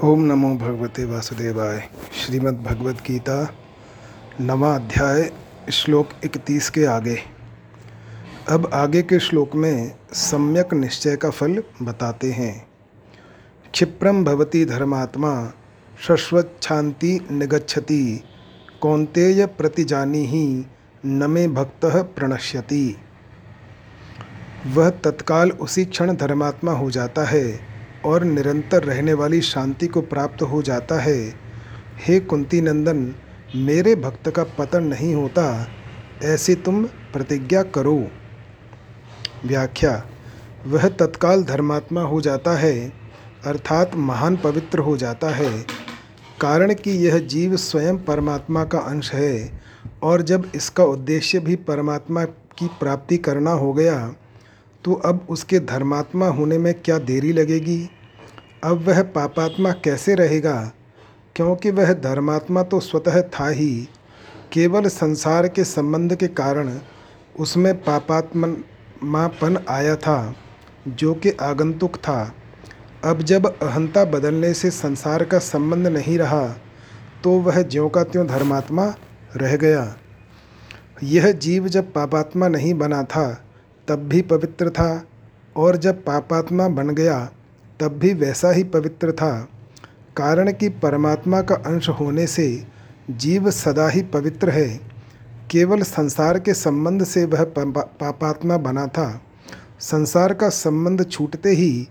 ओम नमो भगवते वासुदेवाय। श्रीमद् भगवद गीता, नवा अध्याय, श्लोक इकतीस के आगे। अब आगे के श्लोक में सम्यक निश्चय का फल बताते हैं। क्षिप्रम भवती धर्मात्मा शश्वच्छांति निगच्छति कौंतेय प्रतिजानी ही न मे भक्त प्रणश्यति। वह तत्काल उसी क्षण धर्मात्मा हो जाता है। और निरंतर रहने वाली शांति को प्राप्त हो जाता है। हे कुंती नंदन, मेरे भक्त का पतन नहीं होता, ऐसी तुम प्रतिज्ञा करो। व्याख्या, वह तत्काल धर्मात्मा हो जाता है, अर्थात महान पवित्र हो जाता है, कारण कि यह जीव स्वयं परमात्मा का अंश है, और जब इसका उद्देश्य भी परमात्मा की प्राप्ति करना हो गया तो अब उसके धर्मात्मा होने में क्या देरी लगेगी? अब वह पापात्मा कैसे रहेगा? क्योंकि वह धर्मात्मा तो स्वतः था ही। केवल संसार के संबंध के कारण उसमें पापात्मापन आया था, जो कि आगंतुक था। अब जब अहंता बदलने से संसार का संबंध नहीं रहा तो वह ज्यों का त्यों धर्मात्मा रह गया। यह जीव जब पापात्मा नहीं बना था तब भी पवित्र था। और जब पापात्मा बन गया, तब भी वैसा ही पवित्र था। कारण कि परमात्मा का अंश होने से जीव सदा ही पवित्र है। केवल संसार के संबंध से वह पापात्मा बना था। संसार का संबंध छूटते ही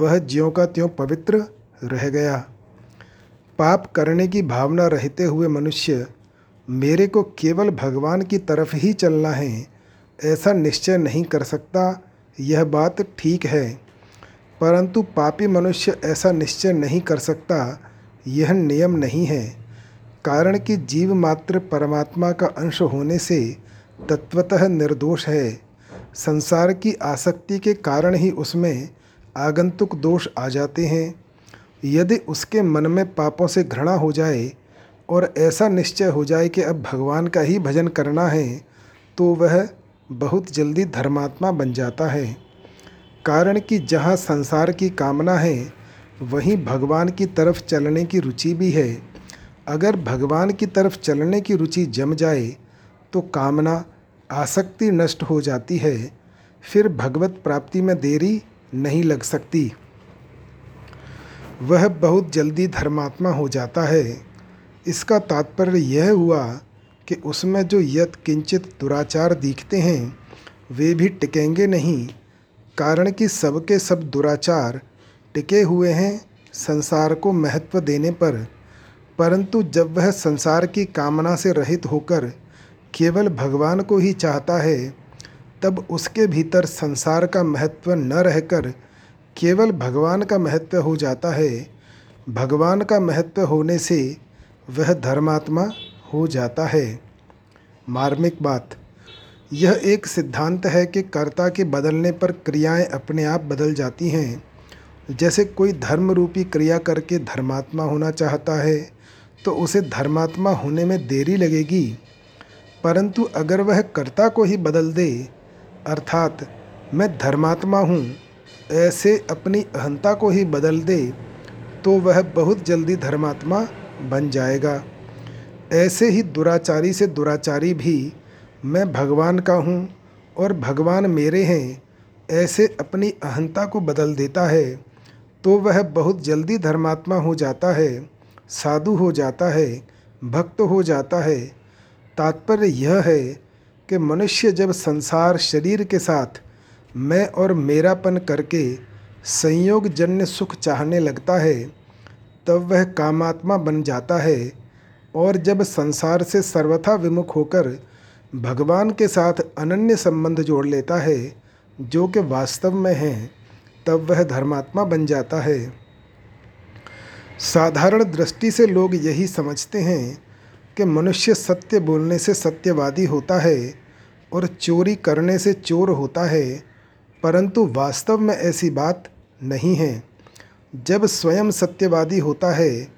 वह ज्यों का त्यों पवित्र रह गया। पाप करने की भावना रहते हुए मनुष्य, मेरे को केवल भगवान की तरफ़ ही चलना है। ऐसा निश्चय नहीं कर सकता, यह बात ठीक है। परंतु पापी मनुष्य ऐसा निश्चय नहीं कर सकता, यह नियम नहीं है। कारण कि जीव मात्र परमात्मा का अंश होने से तत्वतः निर्दोष है। संसार की आसक्ति के कारण ही उसमें आगंतुक दोष आ जाते हैं। यदि उसके मन में पापों से घृणा हो जाए और ऐसा निश्चय हो जाए कि अब भगवान का ही भजन करना है तो वह बहुत जल्दी धर्मात्मा बन जाता है। कारण कि जहाँ संसार की कामना है, वहीं भगवान की तरफ़ चलने की रुचि भी है। अगर भगवान की तरफ़ चलने की रुचि जम जाए तो कामना, आसक्ति नष्ट हो जाती है। फिर भगवत प्राप्ति में देरी नहीं लग सकती। वह बहुत जल्दी धर्मात्मा हो जाता है। इसका तात्पर्य यह हुआ कि उसमें जो यत किंचित दुराचार दिखते हैं, वे भी टिकेंगे नहीं। कारण कि सबके सब दुराचार टिके हुए हैं संसार को महत्व देने पर। परंतु जब वह संसार की कामना से रहित होकर केवल भगवान को ही चाहता है, तब उसके भीतर संसार का महत्व न रहकर केवल भगवान का महत्व हो जाता है। भगवान का महत्व होने से वह धर्मात्मा हो जाता है। मार्मिक बात, यह एक सिद्धांत है कि कर्ता के बदलने पर क्रियाएँ अपने आप बदल जाती हैं। जैसे कोई धर्म रूपी क्रिया करके धर्मात्मा होना चाहता है तो उसे धर्मात्मा होने में देरी लगेगी। परंतु अगर वह कर्ता को ही बदल दे, अर्थात मैं धर्मात्मा हूँ, ऐसे अपनी अहंता को ही बदल दे तो वह बहुत जल्दी धर्मात्मा बन जाएगा। ऐसे ही दुराचारी से दुराचारी भी मैं भगवान का हूँ और भगवान मेरे हैं, ऐसे अपनी अहंता को बदल देता है तो वह बहुत जल्दी धर्मात्मा हो जाता है, साधु हो जाता है, भक्त हो जाता है। तात्पर्य यह है कि मनुष्य जब संसार शरीर के साथ मैं और मेरापन करके संयोग जन्य सुख चाहने लगता है, तब वह कामात्मा बन जाता है और जब संसार से सर्वथा विमुख होकर भगवान के साथ अनन्य संबंध जोड़ लेता है, जो कि वास्तव में है, तब वह धर्मात्मा बन जाता है। साधारण दृष्टि से लोग यही समझते हैं कि मनुष्य सत्य बोलने से सत्यवादी होता है और चोरी करने से चोर होता है, परंतु वास्तव में ऐसी बात नहीं है। जब स्वयं सत्यवादी होता है,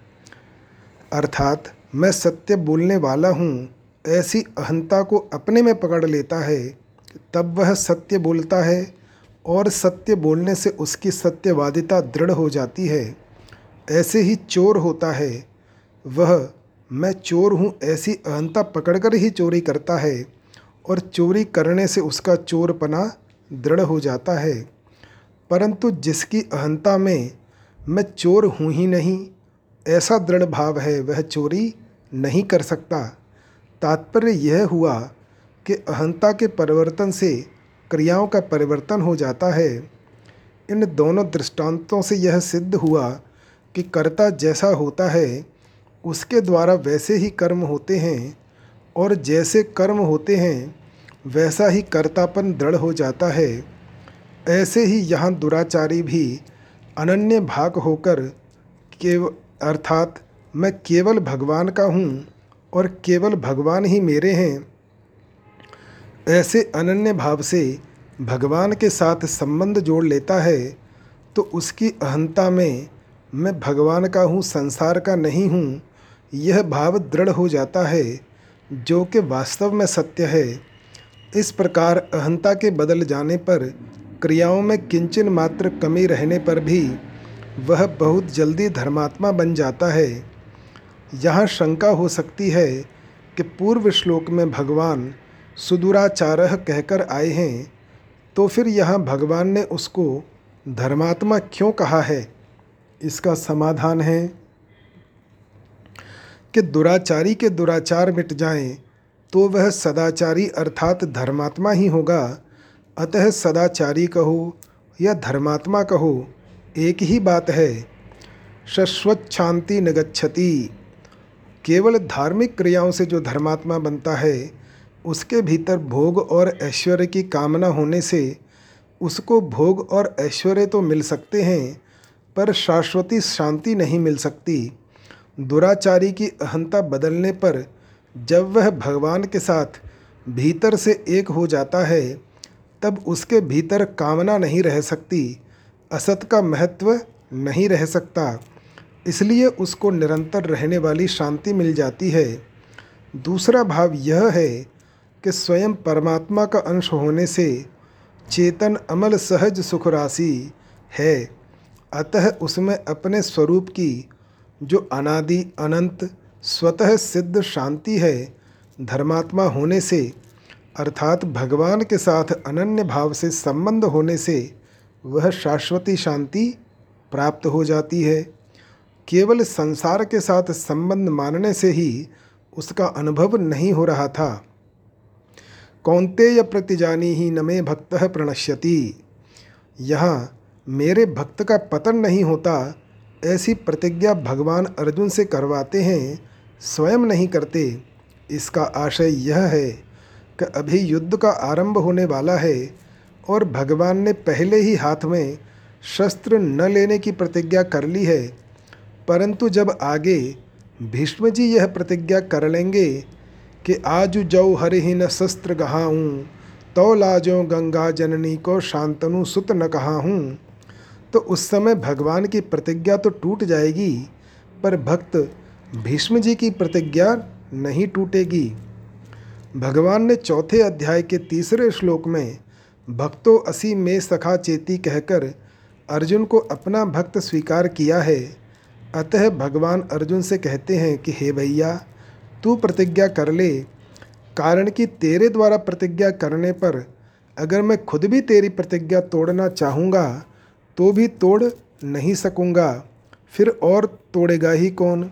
अर्थात मैं सत्य बोलने वाला हूँ, ऐसी अहंता को अपने में पकड़ लेता है, तब वह सत्य बोलता है और सत्य बोलने से उसकी सत्यवादिता दृढ़ हो जाती है। ऐसे ही चोर होता है, वह मैं चोर हूँ ऐसी अहंता पकड़कर ही चोरी करता है और चोरी करने से उसका चोरपना दृढ़ हो जाता है। परंतु जिसकी अहंता में मैं चोर हूँ ही नहीं, ऐसा दृढ़ भाव है वह चोरी नहीं कर सकता। तात्पर्य यह हुआ कि अहंता के परिवर्तन से क्रियाओं का परिवर्तन हो जाता है। इन दोनों दृष्टांतों से यह सिद्ध हुआ कि कर्ता जैसा होता है, उसके द्वारा वैसे ही कर्म होते हैं और जैसे कर्म होते हैं, वैसा ही कर्तापन दृढ़ हो जाता है। ऐसे ही यहाँ दुराचारी भी अनन्य भाग होकर केव अर्थात मैं केवल भगवान का हूँ और केवल भगवान ही मेरे हैं। ऐसे अनन्य भाव से भगवान के साथ संबंध जोड़ लेता है तो उसकी अहंता में मैं भगवान का हूँ, संसार का नहीं हूँ, यह भाव दृढ़ हो जाता है, जो कि वास्तव में सत्य है। इस प्रकार अहंता के बदल जाने पर, क्रियाओं में किंचन मात्र कमी रहने पर भी, वह बहुत जल्दी धर्मात्मा बन जाता है। यहाँ शंका हो सकती है कि पूर्व श्लोक में भगवान सुदूराचार कहकर आए हैं तो फिर यहाँ भगवान ने उसको धर्मात्मा क्यों कहा है? इसका समाधान है कि दुराचारी के दुराचार मिट जाएँ तो वह सदाचारी अर्थात धर्मात्मा ही होगा। अतः सदाचारी कहो या धर्मात्मा कहो, एक ही बात है शश्वत शांति न गच्छति। केवल धार्मिक क्रियाओं से जो धर्मात्मा बनता है, उसके भीतर भोग और ऐश्वर्य की कामना होने से उसको भोग और ऐश्वर्य तो मिल सकते हैं, पर शाश्वती शांति नहीं मिल सकती। दुराचारी की अहंता बदलने पर जब वह भगवान के साथ भीतर से एक हो जाता है, तब उसके भीतर कामना नहीं रह सकती, असत का महत्व नहीं रह सकता। इसलिए उसको निरंतर रहने वाली शांति मिल जाती है। दूसरा भाव यह है कि स्वयं परमात्मा का अंश होने से चेतन अमल सहज सुख राशि है। अतः उसमें अपने स्वरूप की जो अनादि, अनंत, स्वतः सिद्ध शांति है, धर्मात्मा होने से, अर्थात भगवान के साथ अनन्य भाव से संबंध होने से, वह शाश्वती शांति प्राप्त हो जाती है। केवल संसार के साथ संबंध मानने से ही उसका अनुभव नहीं हो रहा था। कौंतेय प्रतिजानी ही न मे भक्त प्रणश्यति। यहाँ मेरे भक्त का पतन नहीं होता, ऐसी प्रतिज्ञा भगवान अर्जुन से करवाते हैं, स्वयं नहीं करते। इसका आशय यह है कि अभी युद्ध का आरंभ होने वाला है और भगवान ने पहले ही हाथ में शस्त्र न लेने की प्रतिज्ञा कर ली है। परंतु जब आगे भीष्म जी यह प्रतिज्ञा कर लेंगे कि आज जौ हरिहीन शस्त्र गहाऊँ तो लाजो गंगा जननी को शांतनु सुत न कहा हूँ तो उस समय भगवान की प्रतिज्ञा तो टूट जाएगी, पर भक्त भीष्म जी की प्रतिज्ञा नहीं टूटेगी। भगवान ने चौथे अध्याय के तीसरे श्लोक में भक्तो असी में सखा चेती कहकर अर्जुन को अपना भक्त स्वीकार किया है। अतः भगवान अर्जुन से कहते हैं कि, हे भैया, तू प्रतिज्ञा कर ले, कारण कि तेरे द्वारा प्रतिज्ञा करने पर अगर मैं खुद भी तेरी प्रतिज्ञा तोड़ना चाहूँगा तो भी तोड़ नहीं सकूँगा। फिर और तोड़ेगा ही कौन?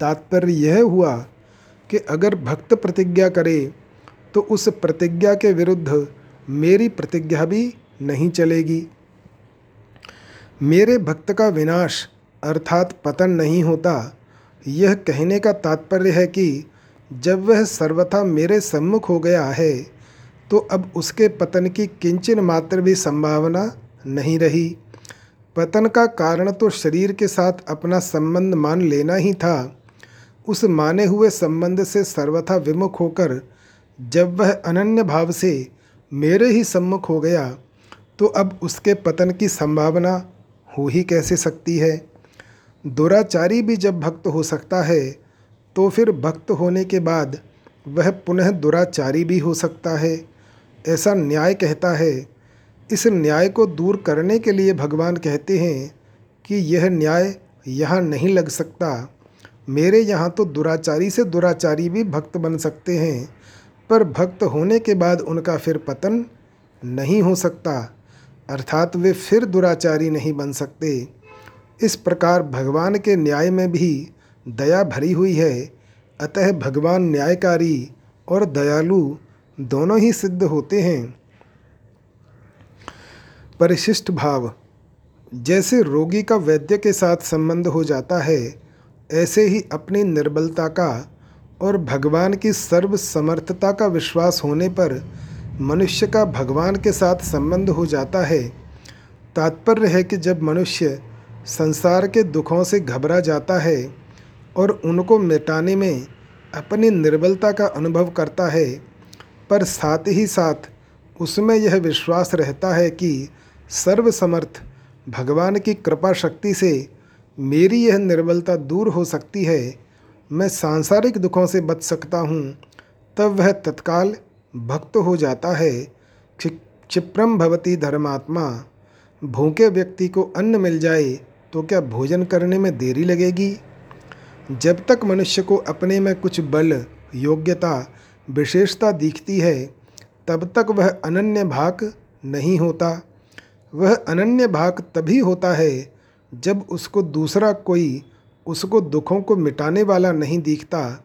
तात्पर्य यह हुआ कि अगर भक्त प्रतिज्ञा करे तो उस प्रतिज्ञा के विरुद्ध मेरी प्रतिज्ञा भी नहीं चलेगी। मेरे भक्त का विनाश अर्थात पतन नहीं होता। यह कहने का तात्पर्य है कि जब वह सर्वथा मेरे सम्मुख हो गया है तो अब उसके पतन की किंचन मात्र भी संभावना नहीं रही। पतन का कारण तो शरीर के साथ अपना संबंध मान लेना ही था। उस माने हुए संबंध से सर्वथा विमुख होकर जब वह अनन्य भाव से मेरे ही सम्मुख हो गया तो अब उसके पतन की संभावना हो ही कैसे सकती है? दुराचारी भी जब भक्त हो सकता है तो फिर भक्त होने के बाद वह पुनः दुराचारी भी हो सकता है। ऐसा न्याय कहता है। इस न्याय को दूर करने के लिए भगवान कहते हैं कि यह न्याय यहाँ नहीं लग सकता। मेरे यहाँ तो दुराचारी से दुराचारी भी भक्त बन सकते हैं, पर भक्त होने के बाद उनका फिर पतन नहीं हो सकता। अर्थात वे फिर दुराचारी नहीं बन सकते। इस प्रकार भगवान के न्याय में भी दया भरी हुई है। अतः भगवान न्यायकारी और दयालु दोनों ही सिद्ध होते हैं। परिशिष्ट भाव, जैसे रोगी का वैद्य के साथ संबंध हो जाता है, ऐसे ही अपनी निर्बलता का और भगवान की सर्व समर्थता का विश्वास होने पर मनुष्य का भगवान के साथ संबंध हो जाता है। तात्पर्य है कि जब मनुष्य संसार के दुखों से घबरा जाता है और उनको मिटाने में अपनी निर्बलता का अनुभव करता है, पर साथ ही साथ उसमें यह विश्वास रहता है कि सर्वसमर्थ भगवान की कृपा शक्ति से मेरी यह निर्बलता दूर हो सकती है। मैं सांसारिक दुखों से बच सकता हूँ, तब वह तत्काल भक्त हो जाता है। क्षिप्रम भवती धर्मात्मा, भूखे व्यक्ति को अन्न मिल जाए तो क्या भोजन करने में देरी लगेगी? जब तक मनुष्य को अपने में कुछ बल, योग्यता, विशेषता दिखती है, तब तक वह अनन्य भाग नहीं होता। वह अनन्य भाग तभी होता है जब उसको दूसरा कोई, उसको दुखों को मिटाने वाला नहीं दिखता।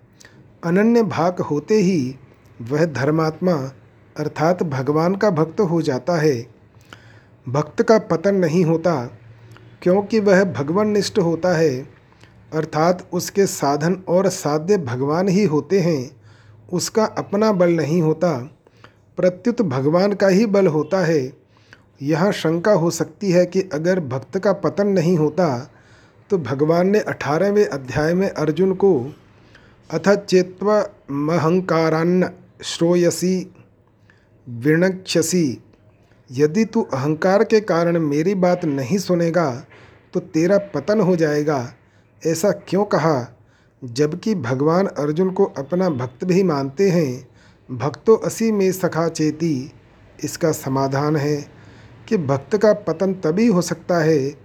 अनन्य भाग होते ही वह धर्मात्मा, अर्थात भगवान का भक्त हो जाता है। भक्त का पतन नहीं होता। क्योंकि वह भगवान निष्ठ होता है, अर्थात उसके साधन और साध्य भगवान ही होते हैं, उसका अपना बल नहीं होता। प्रत्युत भगवान का ही बल होता है। यह शंका हो सकती है कि अगर भक्त का पतन नहीं होता तो भगवान ने अठारहवें अध्याय में अर्जुन को अथ चेत्व महंकारान्न श्रोयसी, विणक्षसी यदि तू अहंकार के कारण मेरी बात नहीं सुनेगा तो तेरा पतन हो जाएगा। ऐसा क्यों कहा? जबकि भगवान अर्जुन को अपना भक्त भी मानते हैं। भक्तो असी में सखा चेती। इसका समाधान है कि भक्त का पतन तभी हो सकता है,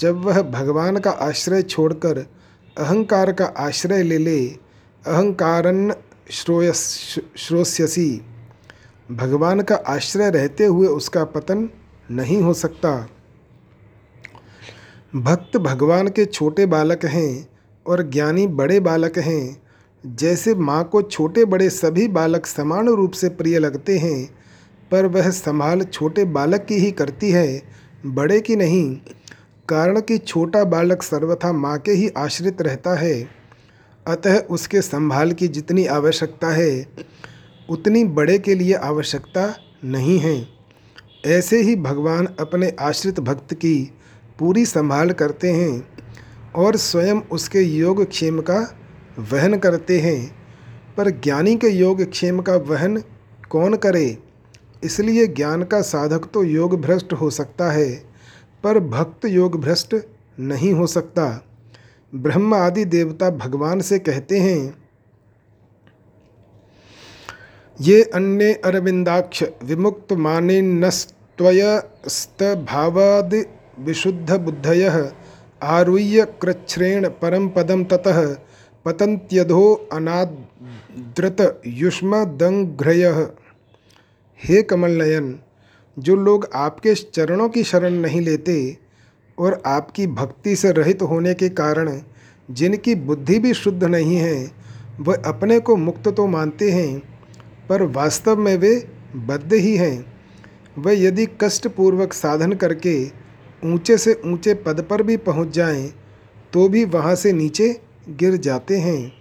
जब वह भगवान का आश्रय छोड़कर अहंकार का आश्रय ले ले। अहंकारन श्रोयस श्रोस्यसी। भगवान का आश्रय रहते हुए उसका पतन नहीं हो सकता। भक्त भगवान के छोटे बालक हैं और ज्ञानी बड़े बालक हैं। जैसे माँ को छोटे बड़े सभी बालक समान रूप से प्रिय लगते हैं, पर वह संभाल छोटे बालक की ही करती है, बड़े की नहीं। कारण कि छोटा बालक सर्वथा माँ के ही आश्रित रहता है। अतः उसके संभाल की जितनी आवश्यकता है उतनी बड़े के लिए आवश्यकता नहीं है। ऐसे ही भगवान अपने आश्रित भक्त की पूरी संभाल करते हैं और स्वयं उसके योग क्षेम का वहन करते हैं। पर ज्ञानी के योग क्षेम का वहन कौन करे? इसलिए ज्ञान का साधक तो योग भ्रष्ट हो सकता है, पर भक्त योग भ्रष्ट नहीं हो सकता। ब्रह्म आदि देवता भगवान से कहते हैं ये अन्य अरविंदाक्ष विमुक्त माने नस्त्वयस्त भावाद विशुद्ध बुद्धय आरुह्य कृच्छ्रेण परम पदम ततः युष्म दंघ्रय हे कमल नयन जो लोग आपके चरणों की शरण नहीं लेते और आपकी भक्ति से रहित होने के कारण जिनकी बुद्धि भी शुद्ध नहीं है, वह अपने को मुक्त तो मानते हैं पर वास्तव में वे बद्ध ही हैं। वह यदि कष्टपूर्वक साधन करके ऊँचे से ऊँचे पद पर भी पहुँच जाएँ, तो भी वहाँ से नीचे गिर जाते हैं।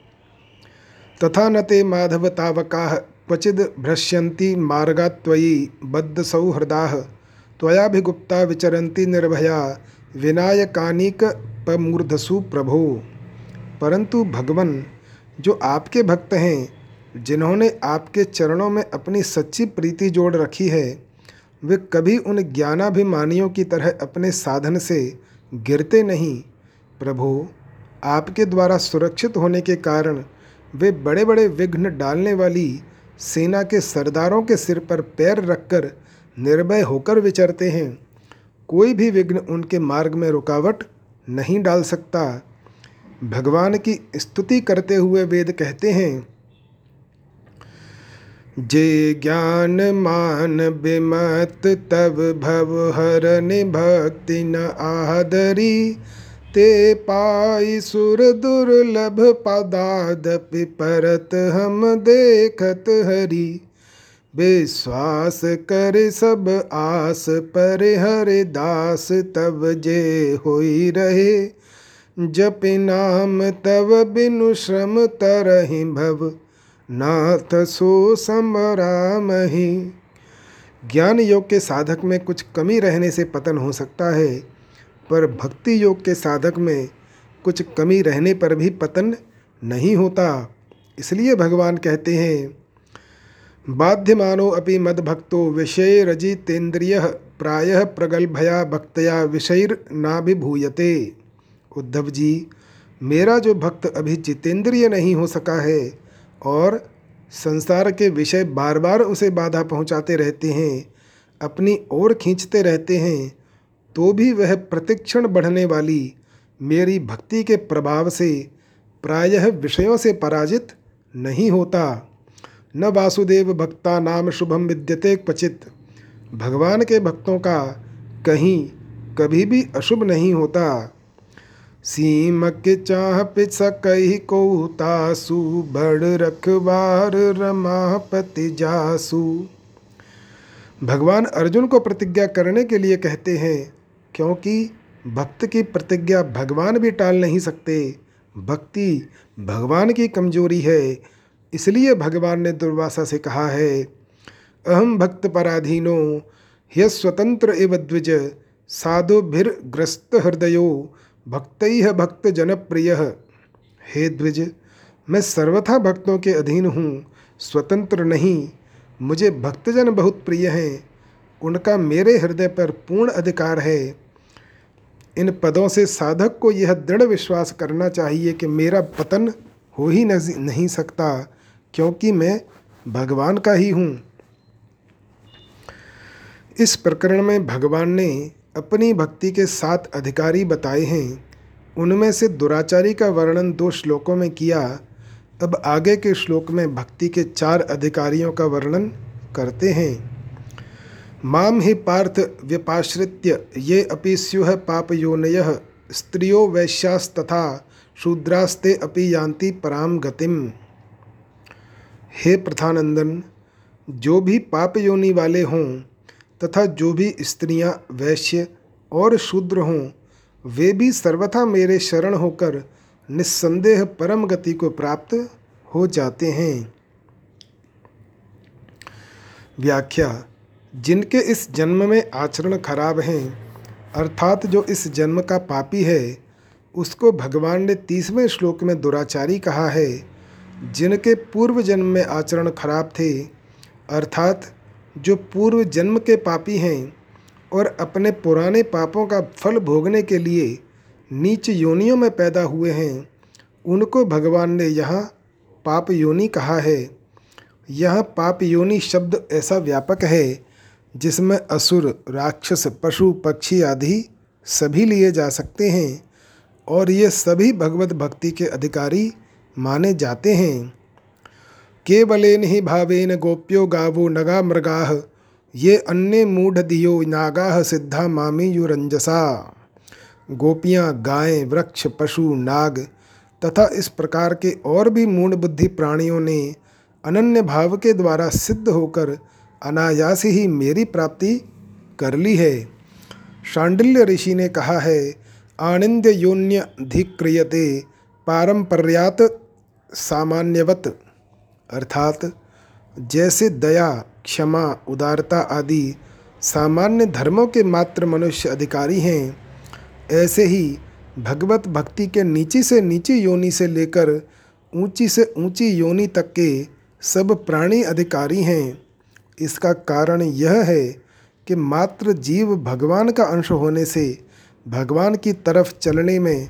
तथा न ते माधव तावका क्वचिद भ्रश्यन्ति मार्गा त्वयि बद्धसौहृदाः त्वयाभिगुप्ता विचरन्ति निर्भया विनायकानिकपमूर्धसु प्रभो। परंतु भगवन जो आपके भक्त हैं जिन्होंने आपके चरणों में अपनी सच्ची प्रीति जोड़ रखी है, वे कभी उन ज्ञानाभिमानियों की तरह अपने साधन से गिरते नहीं। प्रभु, आपके द्वारा सुरक्षित होने के कारण वे बड़े बड़े विघ्न डालने वाली सेना के सरदारों के सिर पर पैर रखकर निर्भय होकर विचरते हैं। कोई भी विघ्न उनके मार्ग में रुकावट नहीं डाल सकता। भगवान की स्तुति करते हुए वेद कहते हैं जे ज्ञान मान विमत तब भव हरन भक्ति न आदरी। ते पाई सुर दुर्लभ पदादपि परत हम देखत हरि। विश्वास कर सब आस पर हरि दास, तब जे होई रहे। जप नाम, तब बिनु श्रम तरहि भव। नाथ सो समरामही। ज्ञान योग के साधक में कुछ कमी रहने से पतन हो सकता है, पर भक्ति योग के साधक में कुछ कमी रहने पर भी पतन नहीं होता। इसलिए भगवान कहते हैं बाध्यमानो अपि मदभक्तो विषय रजितेन्द्रिय, प्रायः प्रगल्भया भक्तया विषयर नाभिभूयते। उद्धव जी, मेरा जो भक्त अभी जितेंद्रिय नहीं हो सका है और संसार के विषय बार बार उसे बाधा पहुंचाते रहते हैं, अपनी ओर खींचते रहते हैं तो भी वह प्रतिक्षण बढ़ने वाली, मेरी भक्ति के प्रभाव से, प्रायः विषयों से पराजित नहीं होता। न वासुदेव भक्ता नाम शुभम विद्यते क्वचित। भगवान के भक्तों का कहीं कभी भी अशुभ नहीं होता। सीम के चाह पिछ कही को तासु बड़ रखबार रमापति जासु। भगवान अर्जुन को प्रतिज्ञा करने के लिए कहते हैं, क्योंकि भक्त की प्रतिज्ञा भगवान भी टाल नहीं सकते, भक्ति भगवान की कमज़ोरी है। इसलिए भगवान ने दुर्वासा से कहा है अहम भक्त पराधीनो ह्य स्वतंत्र एव द्विज साधुभिर्ग्रस्त हृदयो भक्त ही भक्त जनप्रिय हे द्विज, मैं सर्वथा भक्तों के अधीन हूँ, स्वतंत्र नहीं, मुझे भक्तजन बहुत प्रिय हैं, उनका मेरे हृदय पर पूर्ण अधिकार है। इन पदों से साधक को यह दृढ़ विश्वास करना चाहिए कि मेरा पतन हो ही नहीं सकता, क्योंकि मैं भगवान का ही हूँ। इस प्रकरण में भगवान ने अपनी भक्ति के सात अधिकारी बताए हैं। उनमें से दुराचारी का वर्णन दो श्लोकों में किया। अब आगे के श्लोक में भक्ति के चार अधिकारियों का वर्णन करते हैं। माम ही पार्थ व्यपाश्रित्य, ये अपि स्युह पाप योनय स्त्रियो वैश्यास्तथा, शूद्रास्ते अपि यान्ति पराम गतिम। हे प्रथानंदन, जो भी पाप योनि वाले हों तथा जो भी स्त्रियाँ वैश्य और शूद्र हों, वे भी सर्वथा मेरे शरण होकर निस्संदेह परम गति को प्राप्त हो जाते हैं। व्याख्या, जिनके इस जन्म में आचरण खराब हैं, अर्थात जो इस जन्म का पापी है, उसको भगवान ने तीसवें श्लोक में दुराचारी कहा है। जिनके पूर्व जन्म में आचरण खराब थे, अर्थात जो पूर्व जन्म के पापी हैं और अपने पुराने पापों का फल भोगने के लिए नीच योनियों में पैदा हुए हैं, उनको भगवान ने यहाँ पाप योनि कहा है। यह पाप योनि शब्द ऐसा व्यापक है जिसमें असुर, राक्षस, पशु, पक्षी आदि सभी लिए जा सकते हैं और ये सभी भगवत भक्ति के अधिकारी माने जाते हैं। केवलेन ही भावेन गोप्यो गावो नगा मृगा, ये अन्य मूढ़ दियो नागा सिद्धा मामी युरंजसा गोपियाँ, गायें, वृक्ष, पशु, नाग तथा इस प्रकार के और भी मूढ़ बुद्धि प्राणियों ने अनन्य भाव के द्वारा सिद्ध होकर अनायास ही मेरी प्राप्ति कर ली है। शांडिल्य ऋषि ने कहा है आनंद योन्य धिक्रियते, पारंपर्यात सामान्यवत। अर्थात जैसे दया, क्षमा, उदारता आदि सामान्य धर्मों के मात्र मनुष्य अधिकारी हैं, ऐसे ही भगवत भक्ति के नीची से नीची योनि से लेकर ऊँची से ऊँची योनि तक के सब प्राणी अधिकारी हैं। इसका कारण यह है कि मात्र जीव भगवान का अंश होने से भगवान की तरफ़ चलने में,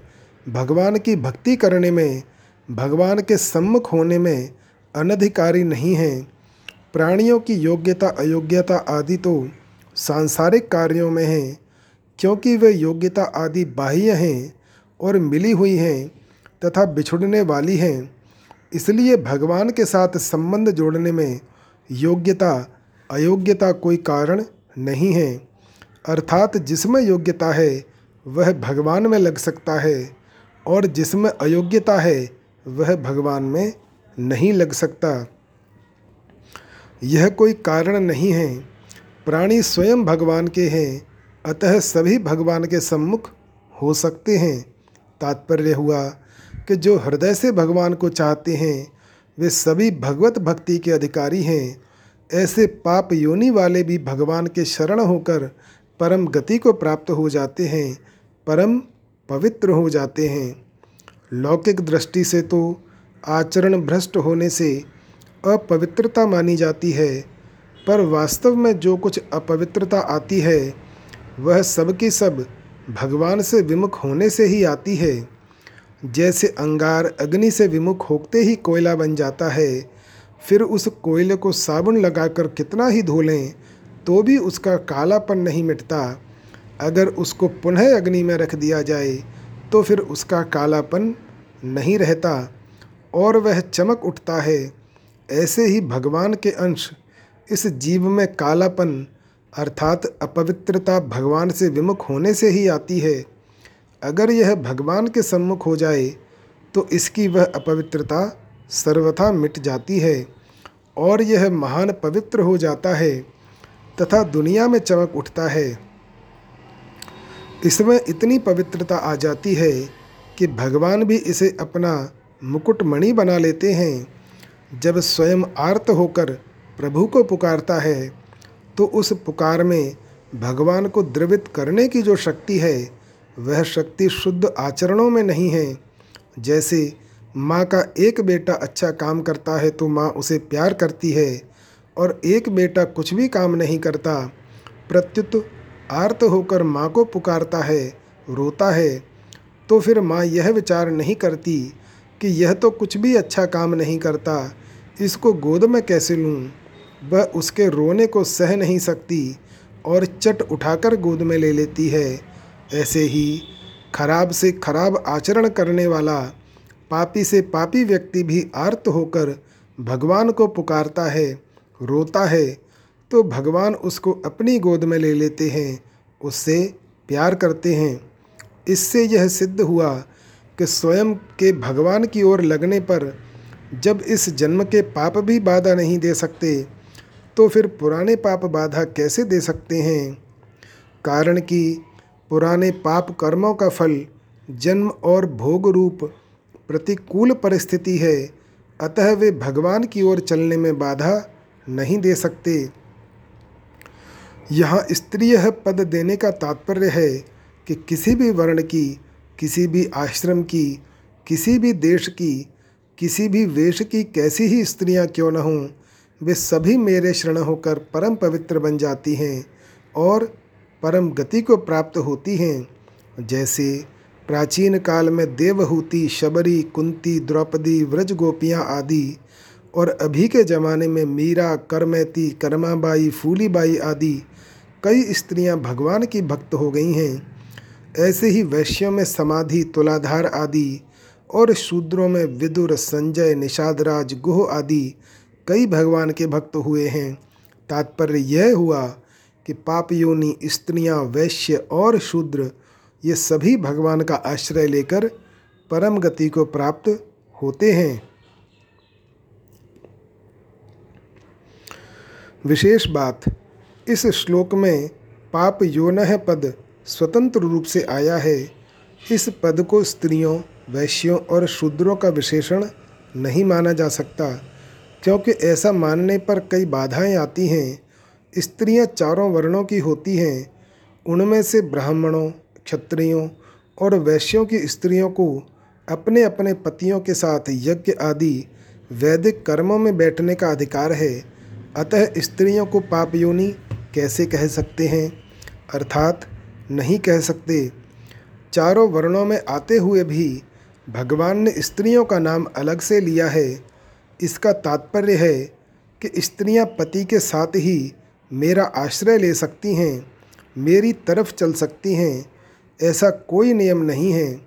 भगवान की भक्ति करने में, भगवान के सम्मुख होने में अनधिकारी नहीं हैं। प्राणियों की योग्यता, अयोग्यता आदि तो सांसारिक कार्यों में हैं, क्योंकि वे योग्यता आदि बाह्य हैं और मिली हुई हैं तथा बिछुड़ने वाली हैं। इसलिए भगवान के साथ संबंध जोड़ने में योग्यता, अयोग्यता कोई कारण नहीं है। अर्थात जिसमें योग्यता है, वह भगवान में लग सकता है और जिसमें अयोग्यता है, वह भगवान में नहीं लग सकता। यह कोई कारण नहीं है। प्राणी स्वयं भगवान के हैं, अतः सभी भगवान के सम्मुख हो सकते हैं। तात्पर्य हुआ कि जो हृदय से भगवान को चाहते हैं, वे सभी भगवत भक्ति के अधिकारी हैं। ऐसे पाप योनि वाले भी भगवान के शरण होकर परम गति को प्राप्त हो जाते हैं, परम पवित्र हो जाते हैं। लौकिक दृष्टि से तो आचरण भ्रष्ट होने से अपवित्रता मानी जाती है। पर वास्तव में जो कुछ अपवित्रता आती है, वह सब की सब भगवान से विमुख होने से ही आती है। जैसे अंगार अग्नि से विमुख होते ही कोयला बन जाता है, फिर उस कोयले को साबुन लगाकर कितना ही धो लें तो भी उसका कालापन नहीं मिटता। अगर उसको पुनः अग्नि में रख दिया जाए तो फिर उसका कालापन नहीं रहता। और वह चमक उठता है। ऐसे ही भगवान के अंश इस जीव में कालापन अर्थात अपवित्रता भगवान से विमुख होने से ही आती है। अगर यह भगवान के सम्मुख हो जाए तो इसकी वह अपवित्रता सर्वथा मिट जाती है और यह महान पवित्र हो जाता है तथा दुनिया में चमक उठता है। इसमें इतनी पवित्रता आ जाती है कि भगवान भी इसे अपना मुकुटमणि बना लेते हैं। जब स्वयं आर्त होकर प्रभु को पुकारता है तो उस पुकार में भगवान को द्रवित करने की जो शक्ति है, वह शक्ति शुद्ध आचरणों में नहीं है। जैसे माँ का एक बेटा अच्छा काम करता है तो माँ उसे प्यार करती है, और एक बेटा कुछ भी काम नहीं करता, प्रत्युत आर्त होकर माँ को पुकारता है, रोता है तो फिर माँ यह विचार नहीं करती कि यह तो कुछ भी अच्छा काम नहीं करता। इसको गोद में कैसे लूँ? वह उसके रोने को सह नहीं सकती और चट उठाकर गोद में ले लेती है। ऐसे ही खराब से खराब आचरण करने वाला, पापी से पापी व्यक्ति भी आर्त होकर भगवान को पुकारता है, रोता है तो भगवान उसको अपनी गोद में ले लेते हैं, उससे प्यार करते हैं। इससे यह सिद्ध हुआ कि स्वयं के भगवान की ओर लगने पर जब इस जन्म के पाप भी बाधा नहीं दे सकते तो फिर पुराने पाप बाधा कैसे दे सकते हैं? कारण कि पुराने पाप कर्मों का फल जन्म और भोग रूप प्रतिकूल परिस्थिति है, अतः वे भगवान की ओर चलने में बाधा नहीं दे सकते। यहाँ स्त्रीय पद देने का तात्पर्य है कि किसी भी वर्ण की किसी भी आश्रम की, किसी भी देश की, किसी भी वेश की कैसी ही स्त्रियाँ क्यों न हों, वे सभी मेरे शरण होकर परम पवित्र बन जाती हैं और परम गति को प्राप्त होती हैं। जैसे प्राचीन काल में देवहूति, शबरी, कुंती, द्रौपदी व्रज गोपियाँ आदि और अभी के ज़माने में मीरा, करमैती, करमाबाई, फूलीबाई आदि कई स्त्रियाँ भगवान की भक्त हो गई हैं। ऐसे ही वैश्यों में समाधि, तुलाधार आदि और शूद्रों में विदुर, संजय, निषादराज, गुह आदि कई भगवान के भक्त हुए हैं। तात्पर्य यह हुआ कि पाप योनि, स्त्रियाँ, वैश्य और शूद्र, ये सभी भगवान का आश्रय लेकर परम गति को प्राप्त होते हैं। विशेष बात, इस श्लोक में पाप योन पद स्वतंत्र रूप से आया है। इस पद को स्त्रियों, वैश्यों और शूद्रों का विशेषण नहीं माना जा सकता, क्योंकि ऐसा मानने पर कई बाधाएँ आती हैं। स्त्रियाँ चारों वर्णों की होती हैं। उनमें से ब्राह्मणों, क्षत्रियों और वैश्यों की स्त्रियों को अपने अपने पतियों के साथ यज्ञ आदि वैदिक कर्मों में बैठने का अधिकार है। अतः स्त्रियों को पाप योनि कैसे कह सकते हैं? अर्थात नहीं कह सकते। चारों वर्णों में आते हुए भी भगवान ने स्त्रियों का नाम अलग से लिया है। इसका तात्पर्य है कि स्त्रियाँ पति के साथ ही मेरा आश्रय ले सकती हैं, मेरी तरफ़ चल सकती हैं, ऐसा कोई नियम नहीं है।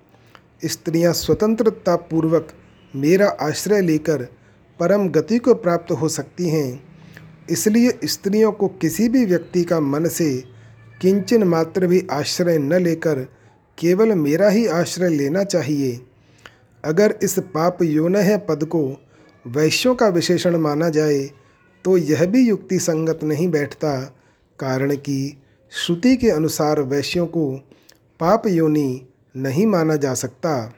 स्त्रियाँ स्वतंत्रता पूर्वक मेरा आश्रय लेकर परम गति को प्राप्त हो सकती हैं। इसलिए स्त्रियों को किसी भी व्यक्ति का मन से किंचन मात्र भी आश्रय न लेकर केवल मेरा ही आश्रय लेना चाहिए। अगर इस पाप योनह पद को वैश्यों का विशेषण माना जाए तो यह भी युक्ति संगत नहीं बैठता, कारण कि श्रुति के अनुसार वैश्यों को पाप योनि नहीं माना जा सकता।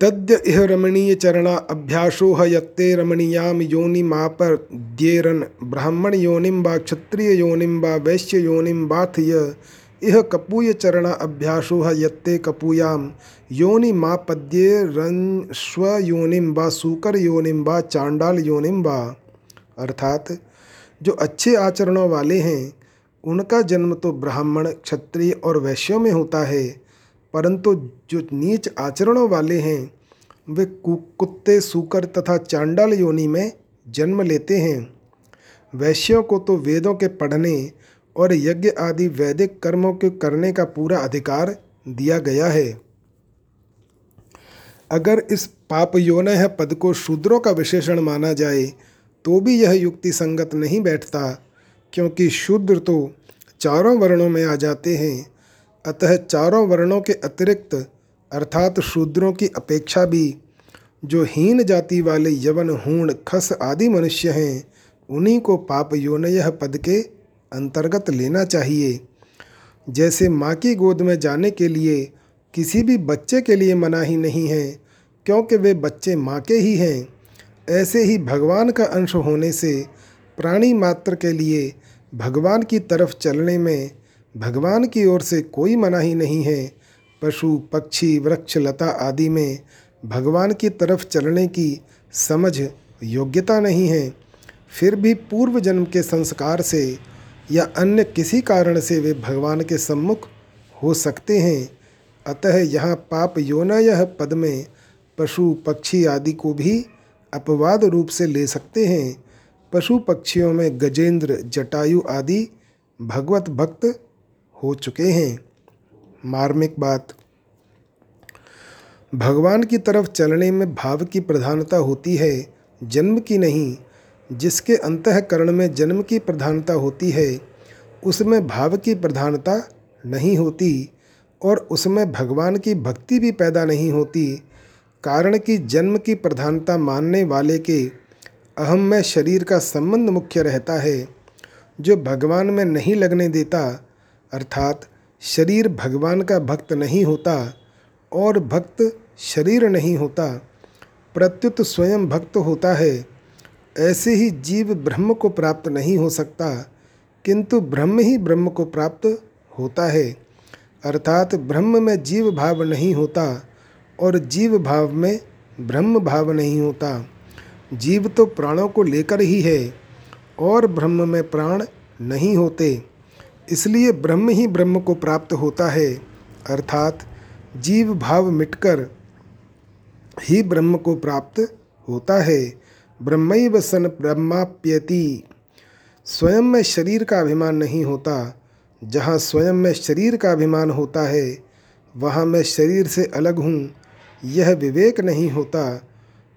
तद्य इह रमणीय चरणा अभ्यासो यत्ते रमणीयाम योनि द्येरन। ब्राह्मण योनिम व क्षत्रिय योनिम व वैश्य योनिम बाथ य। इह कपूय चरण अभ्यासो यत्ते कपूयाम। योनि पद्ये रन स्व योनिम व सूकर योनिम व चांडाल योनिम व अर्थात जो अच्छे आचरणों वाले हैं, उनका जन्म तो ब्राह्मण, क्षत्रिय और वैश्यों में होता है। परंतु जो नीच आचरणों वाले हैं, वे कुत्ते, सूकर तथा चांडाल योनि में जन्म लेते हैं। वैश्यों को तो वेदों के पढ़ने और यज्ञ आदि वैदिक कर्मों के करने का पूरा अधिकार दिया गया है। अगर इस पाप योन पद को शूद्रों का विशेषण माना जाए तो भी यह युक्ति संगत नहीं बैठता, क्योंकि शूद्र तो चारों वर्णों में आ जाते हैं अतः चारों वर्णों के अतिरिक्त, अर्थात शूद्रों की अपेक्षा भी, जो हीन जाति वाले यवन, हूण, खस आदि मनुष्य हैं, उन्हीं को पाप योनय पद के अंतर्गत लेना चाहिए। जैसे माँ की गोद में जाने के लिए किसी भी बच्चे के लिए मनाही नहीं है, क्योंकि वे बच्चे माँ के ही हैं। ऐसे ही भगवान का अंश होने से प्राणी मात्र के लिए भगवान की तरफ़ चलने में भगवान की ओर से कोई मनाही नहीं है। पशु, पक्षी, वृक्ष, लता आदि में भगवान की तरफ़ चलने की समझ योग्यता नहीं है। फिर भी पूर्व जन्म के संस्कार से या अन्य किसी कारण से वे भगवान के सम्मुख हो सकते हैं। अतः यहाँ पाप योना यह पद में पशु, पक्षी आदि को भी अपवाद रूप से ले सकते हैं। पशु, पक्षियों में गजेंद्र, जटायु आदि, भगवत भक्त हो चुके हैं। मार्मिक बात। भगवान की तरफ़ चलने में भाव की प्रधानता होती है, जन्म की नहीं, जिसके अंतकरण में जन्म की प्रधानता होती है, उसमें भाव की प्रधानता नहीं होती और उसमें भगवान की भक्ति भी पैदा नहीं होती। कारण कि जन्म की प्रधानता मानने वाले के अहम में शरीर का संबंध मुख्य रहता है, जो भगवान में नहीं लगने देता अर्थात शरीर भगवान का भक्त नहीं होता और भक्त शरीर नहीं होता, प्रत्युत स्वयं भक्त होता है। ऐसे ही जीव ब्रह्म को प्राप्त नहीं हो सकता, किंतु ब्रह्म ही ब्रह्म को प्राप्त होता है। अर्थात ब्रह्म में जीव भाव नहीं होता और जीव भाव में ब्रह्म भाव नहीं होता। जीव तो प्राणों को लेकर ही है और ब्रह्म में प्राण नहीं होते। इसलिए ब्रह्म ही ब्रह्म को प्राप्त होता है, अर्थात जीव भाव मिटकर ही ब्रह्म को प्राप्त होता है। ब्रह्म सन ब्रह्माप्यति। स्वयं में शरीर का अभिमान नहीं होता। जहाँ स्वयं में शरीर का अभिमान होता है, वहाँ मैं शरीर से अलग हूँ, यह विवेक नहीं होता।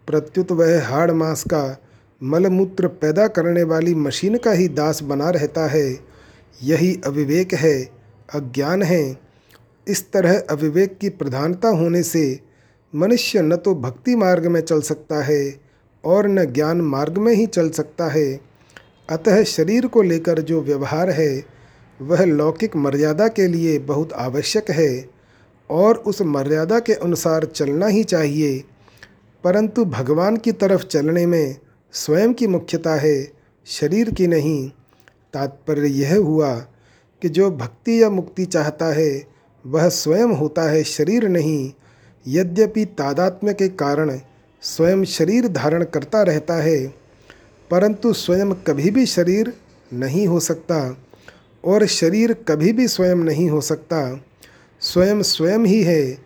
प्रत्युत वह हाड़ मास का मलमूत्र पैदा करने वाली मशीन का ही दास बना रहता है। यही अविवेक है, अज्ञान है। इस तरह अविवेक की प्रधानता होने से मनुष्य न तो भक्ति मार्ग में चल सकता है और न ज्ञान मार्ग में ही चल सकता है। अतः शरीर को लेकर जो व्यवहार है, वह लौकिक मर्यादा के लिए बहुत आवश्यक है और उस मर्यादा के अनुसार चलना ही चाहिए। परंतु भगवान की तरफ़ चलने में स्वयं की मुख्यता है, शरीर की नहीं। तात्पर्य यह हुआ कि जो भक्ति या मुक्ति चाहता है, वह स्वयं होता है शरीर नहीं। यद्यपि तादात्म्य के कारण स्वयं शरीर धारण करता रहता है, परंतु स्वयं कभी भी शरीर नहीं हो सकता और शरीर कभी भी स्वयं नहीं हो सकता। स्वयं स्वयं ही है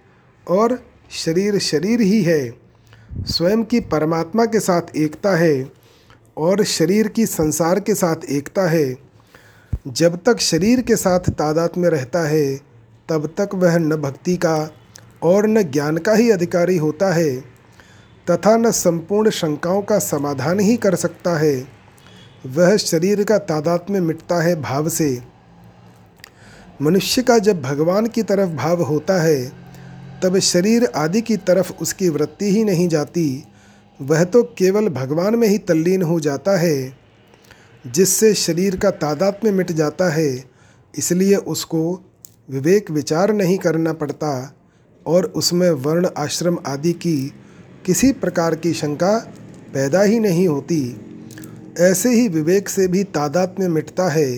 और शरीर शरीर ही है। स्वयं की परमात्मा के साथ एकता है। और शरीर की संसार के साथ एकता है। जब तक शरीर के साथ तादात में रहता है, तब तक वह न भक्ति का और न ज्ञान का ही अधिकारी होता है, तथा न संपूर्ण शंकाओं का समाधान ही कर सकता है। वह शरीर का तादात में मिटता है भाव से। मनुष्य का जब भगवान की तरफ़ भाव होता है, तब शरीर आदि की तरफ़ उसकी वृत्ति ही नहीं जाती। वह तो केवल भगवान में ही तल्लीन हो जाता है, जिससे शरीर का तादात्म्य मिट जाता है, इसलिए उसको विवेक विचार नहीं करना पड़ता और उसमें वर्ण आश्रम आदि की किसी प्रकार की शंका पैदा ही नहीं होती। ऐसे ही विवेक से भी तादात्म्य मिटता है।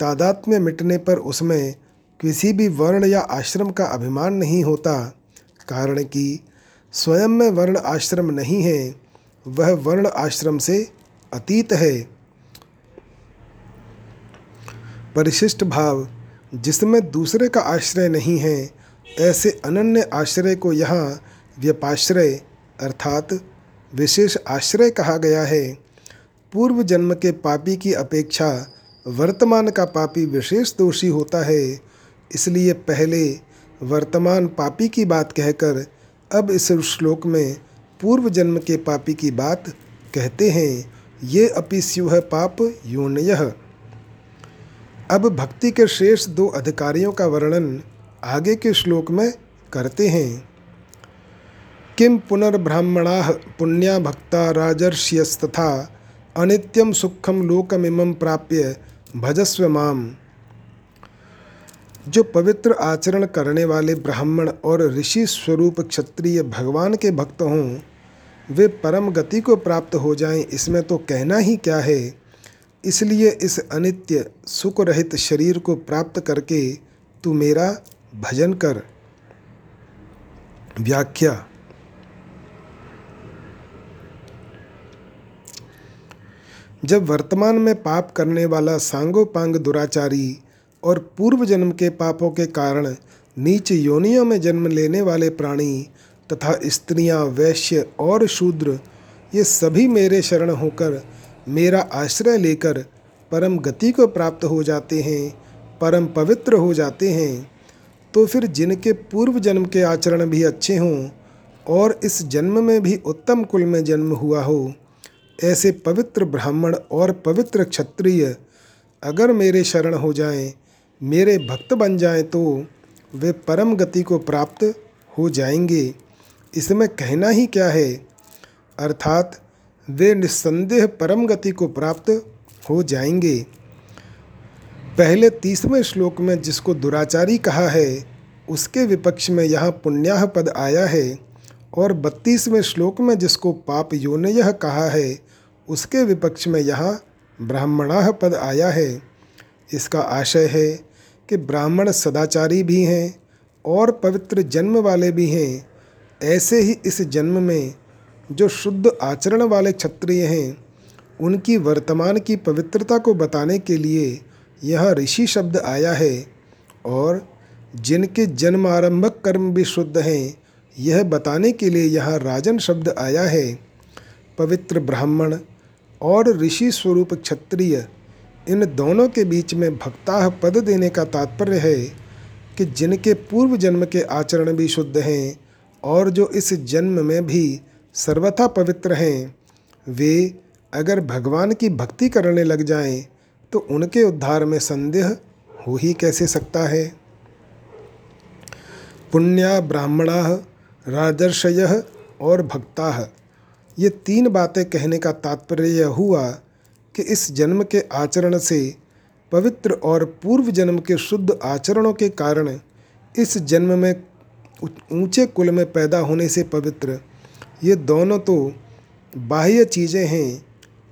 तादात में मिटने पर उसमें किसी भी वर्ण या आश्रम का अभिमान नहीं होता, कारण कि स्वयं में वर्ण आश्रम नहीं है, वह वर्ण आश्रम से अतीत है। परिशिष्ट भाव, जिसमें दूसरे का आश्रय नहीं है, ऐसे अनन्य आश्रय को यहाँ व्यपाश्रय अर्थात विशेष आश्रय कहा गया है। पूर्व जन्म के पापी की अपेक्षा वर्तमान का पापी विशेष दोषी होता है, इसलिए पहले वर्तमान पापी की बात कहकर अब इस श्लोक में पूर्व जन्म के पापी की बात कहते हैं, ये अपि स्युह पाप योनय। अब भक्ति के शेष दो अधिकारियों का वर्णन आगे के श्लोक में करते हैं। किम पुनर्ब्राह्मणा पुण्या भक्ता राजर्ष्यस्तथा अनित्यम सुखम लोकमिमं प्राप्य भजस्व माम। जो पवित्र आचरण करने वाले ब्राह्मण और ऋषि स्वरूप क्षत्रिय भगवान के भक्त हों, वे परम गति को प्राप्त हो जाएँ, इसमें तो कहना ही क्या है? इसलिए इस अनित्य सुख रहित शरीर को प्राप्त करके तू मेरा भजन कर। व्याख्या। जब वर्तमान में पाप करने वाला सांगोपांग दुराचारी और पूर्व जन्म के पापों के कारण नीच योनियों में जन्म लेने वाले प्राणी तथा स्त्रियाँ वैश्य और शूद्र ये सभी मेरे शरण होकर मेरा आश्रय लेकर परम गति को प्राप्त हो जाते हैं परम पवित्र हो जाते हैं। तो फिर जिनके पूर्व जन्म के आचरण भी अच्छे हों और इस जन्म में भी उत्तम कुल में जन्म हुआ हो ऐसे पवित्र ब्राह्मण और पवित्र क्षत्रिय अगर मेरे शरण हो जाएँ, मेरे भक्त बन जाएँ तो वे परम गति को प्राप्त हो जाएँगे। इसमें कहना ही क्या है? अर्थात, वे निस्संदेह परम गति को प्राप्त हो जाएँगे। पहले तीसवें श्लोक में जिसको दुराचारी कहा है, उसके विपक्ष में यहाँ पुण्याह पद आया है और बत्तीसवें श्लोक में जिसको पाप योनय कहा है, उसके विपक्ष में यहाँ ब्राह्मणाह पद आया है। इसका आशय है कि ब्राह्मण सदाचारी भी हैं और पवित्र जन्म वाले भी हैं, ऐसे ही इस जन्म में जो शुद्ध आचरण वाले क्षत्रिय हैं, उनकी वर्तमान की पवित्रता को बताने के लिए यह ऋषि शब्द आया है और जिनके जन्म जन्मारंभक कर्म भी शुद्ध हैं, यह बताने के लिए यहाँ राजन शब्द आया है। पवित्र ब्राह्मण और ऋषि स्वरूप क्षत्रिय इन दोनों के बीच में भक्ताह पद देने का तात्पर्य है कि जिनके पूर्व जन्म के आचरण भी शुद्ध हैं और जो इस जन्म में भी सर्वथा पवित्र हैं, वे अगर भगवान की भक्ति करने लग जाएँ तो उनके उद्धार में संदेह हो ही कैसे सकता है? पुण्या ब्राह्मणा, राजर्षय और भक्ता। ये तीन बातें कहने का तात्पर्य यह हुआ कि इस जन्म के आचरण से पवित्र और पूर्व जन्म के शुद्ध आचरणों के कारण इस जन्म में ऊँचे कुल में पैदा होने से पवित्र। ये दोनों तो बाह्य चीज़ें हैं,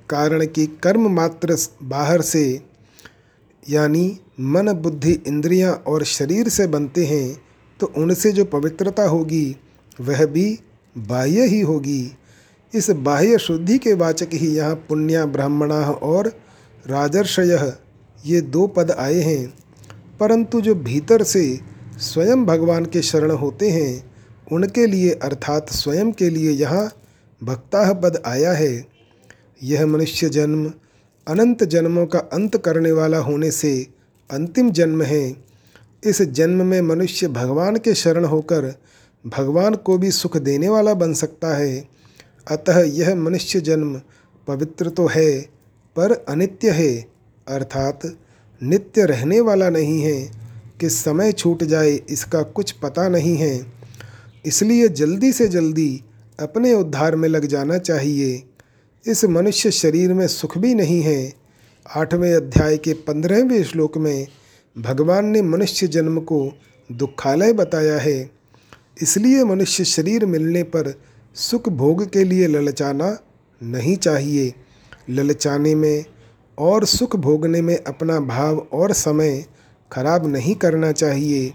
कारण कि कर्म मात्र बाहर से, यानी मन, बुद्धि, इंद्रियाँ और शरीर से बनते हैं तो उनसे जो पवित्रता होगी, वह भी बाह्य ही होगी। इस बाह्य शुद्धि के वाचक ही यहाँ पुण्या ब्राह्मणा और राजर्षय ये दो पद आए हैं। परंतु जो भीतर से स्वयं भगवान के शरण होते हैं, उनके लिए अर्थात स्वयं के लिए यहाँ भक्ता पद आया है। यह मनुष्य जन्म, अनंत जन्मों का अंत करने वाला होने से अंतिम जन्म है। इस जन्म में मनुष्य भगवान के शरण होकर भगवान को भी सुख देने वाला बन सकता है। अतः यह मनुष्य जन्म पवित्र तो है, पर अनित्य है। अर्थात नित्य रहने वाला नहीं है कि समय छूट जाए, इसका कुछ पता नहीं है। इसलिए जल्दी से जल्दी अपने उद्धार में लग जाना चाहिए। इस मनुष्य शरीर में सुख भी नहीं है। आठवें अध्याय के पंद्रहवें श्लोक में भगवान ने मनुष्य जन्म को दुखालय बताया है। इसलिए मनुष्य शरीर मिलने पर सुख भोग के लिए ललचाना नहीं चाहिए। ललचाने में और सुख भोगने में अपना भाव और समय खराब नहीं करना चाहिए।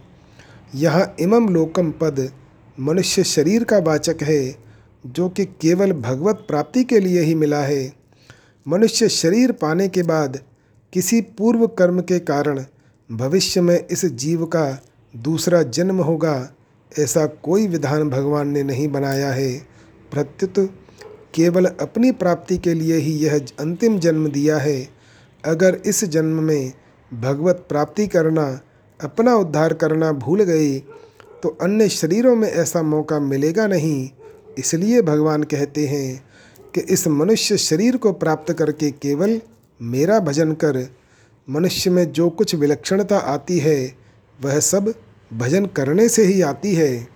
यह इमम लोकम पद मनुष्य शरीर का वाचक है, जो कि केवल भगवत प्राप्ति के लिए ही मिला है। मनुष्य शरीर पाने के बाद किसी पूर्व कर्म के कारण भविष्य में इस जीव का दूसरा जन्म होगा। ऐसा कोई विधान भगवान ने नहीं बनाया है। प्रत्युत, केवल अपनी प्राप्ति के लिए ही यह अंतिम जन्म दिया है। अगर इस जन्म में भगवत प्राप्ति करना, अपना उद्धार करना भूल गए तो अन्य शरीरों में ऐसा मौका मिलेगा नहीं। इसलिए भगवान कहते हैं कि इस मनुष्य शरीर को प्राप्त करके केवल मेरा भजन कर। मनुष्य में जो कुछ विलक्षणता आती है, वह सब भजन करने से ही आती है।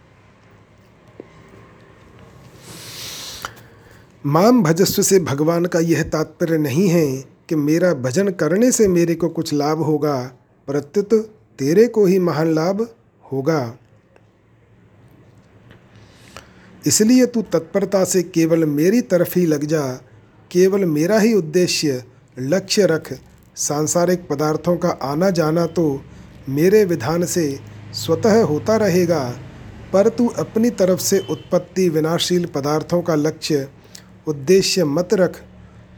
माम भजस्व से भगवान का यह तात्पर्य नहीं है कि मेरा भजन करने से मेरे को कुछ लाभ होगा, प्रत्युत तेरे को ही महान लाभ होगा। इसलिए तू तत्परता से केवल मेरी तरफ़ ही लग जा, केवल मेरा ही उद्देश्य लक्ष्य रख। सांसारिक पदार्थों का आना जाना तो मेरे विधान से स्वतः होता रहेगा, पर तू अपनी तरफ़ से उत्पत्ति विनाशील पदार्थों का लक्ष्य, उद्देश्य मत रख,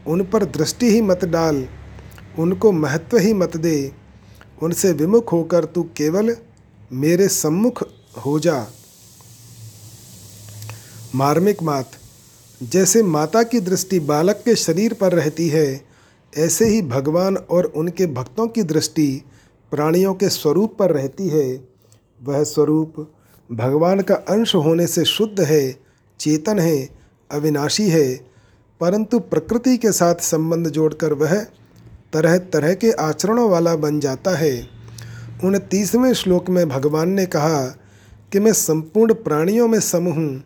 उन पर दृष्टि ही मत डाल, उनको महत्व ही मत दे, उनसे विमुख होकर तू केवल मेरे सम्मुख हो जा। मार्मिक मात, जैसे माता की दृष्टि बालक के शरीर पर रहती है, ऐसे ही भगवान और उनके भक्तों की दृष्टि प्राणियों के स्वरूप पर रहती है। वह स्वरूप भगवान का अंश होने से शुद्ध है, चेतन है, अविनाशी है, परंतु प्रकृति के साथ संबंध जोड़कर वह तरह तरह के आचरणों वाला बन जाता है। उनतीसवें श्लोक में भगवान ने कहा कि मैं संपूर्ण प्राणियों में सम हूँ।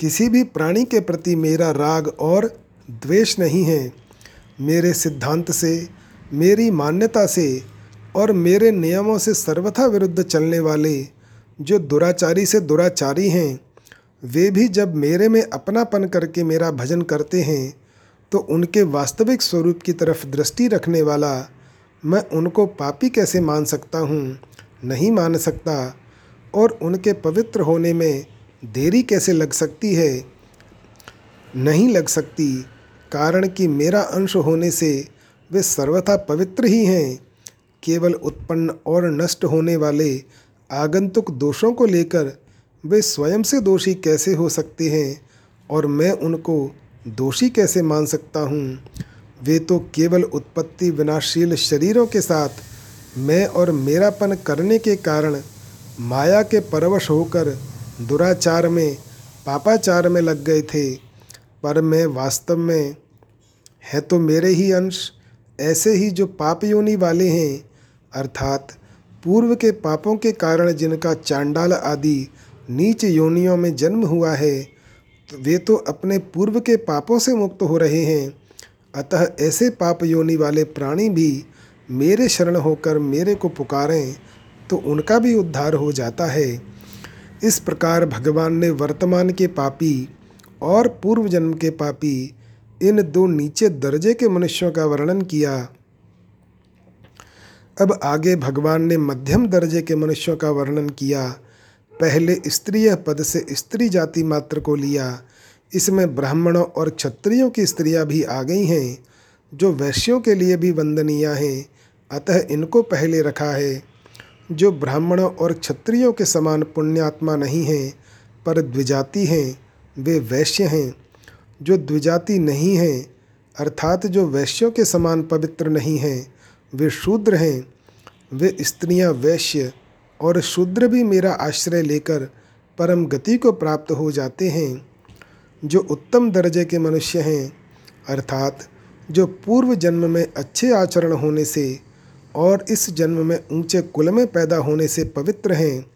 किसी भी प्राणी के प्रति मेरा राग और द्वेष नहीं है। मेरे सिद्धांत से, मेरी मान्यता से और मेरे नियमों से सर्वथा विरुद्ध चलने वाले जो दुराचारी से दुराचारी हैं, वे भी जब मेरे में अपनापन करके मेरा भजन करते हैं तो उनके वास्तविक स्वरूप की तरफ़ दृष्टि रखने वाला मैं उनको पापी कैसे मान सकता हूँ, नहीं मान सकता? और उनके पवित्र होने में देरी कैसे लग सकती है? नहीं लग सकती, कारण कि मेरा अंश होने से वे सर्वथा पवित्र ही हैं। केवल उत्पन्न और नष्ट होने वाले आगंतुक दोषों को लेकर वे स्वयं से दोषी कैसे हो सकते हैं और मैं उनको दोषी कैसे मान सकता हूँ? वे तो केवल उत्पत्ति विनाशील शरीरों के साथ मैं और मेरापन करने के कारण माया के परवश होकर दुराचार में, पापाचार में लग गए थे। पर मैं वास्तव में, है तो मेरे ही अंश, ऐसे ही जो पाप योनि वाले हैं अर्थात पूर्व के पापों के कारण जिनका चांडाल आदि नीच योनियों में जन्म हुआ है तो वे तो अपने पूर्व के पापों से मुक्त हो रहे हैं। अतः ऐसे पाप योनि वाले प्राणी भी मेरे शरण होकर मेरे को पुकारें तो उनका भी उद्धार हो जाता है। इस प्रकार भगवान ने वर्तमान के पापी और पूर्व जन्म के पापी इन दो नीचे दर्जे के मनुष्यों का वर्णन किया। अब आगे भगवान ने मध्यम दर्जे के मनुष्यों का वर्णन किया। पहले स्त्रीय पद से स्त्री जाति मात्र को लिया। इसमें ब्राह्मणों और क्षत्रियों की स्त्रियाँ भी आ गई हैं, जो वैश्यों के लिए भी वंदनीय हैं, अतः इनको पहले रखा है। जो ब्राह्मणों और क्षत्रियों के समान पुण्यात्मा नहीं हैं, पर द्विजाति हैं, वे वैश्य हैं। जो द्विजाति नहीं हैं, अर्थात जो वैश्यों के समान पवित्र नहीं हैं वे शूद्र हैं वे स्त्रियाँ वैश्य और शूद्र भी मेरा आश्रय लेकर परम गति को प्राप्त हो जाते हैं जो उत्तम दर्जे के मनुष्य हैं अर्थात जो पूर्व जन्म में अच्छे आचरण होने से और इस जन्म में ऊँचे कुल में पैदा होने से पवित्र हैं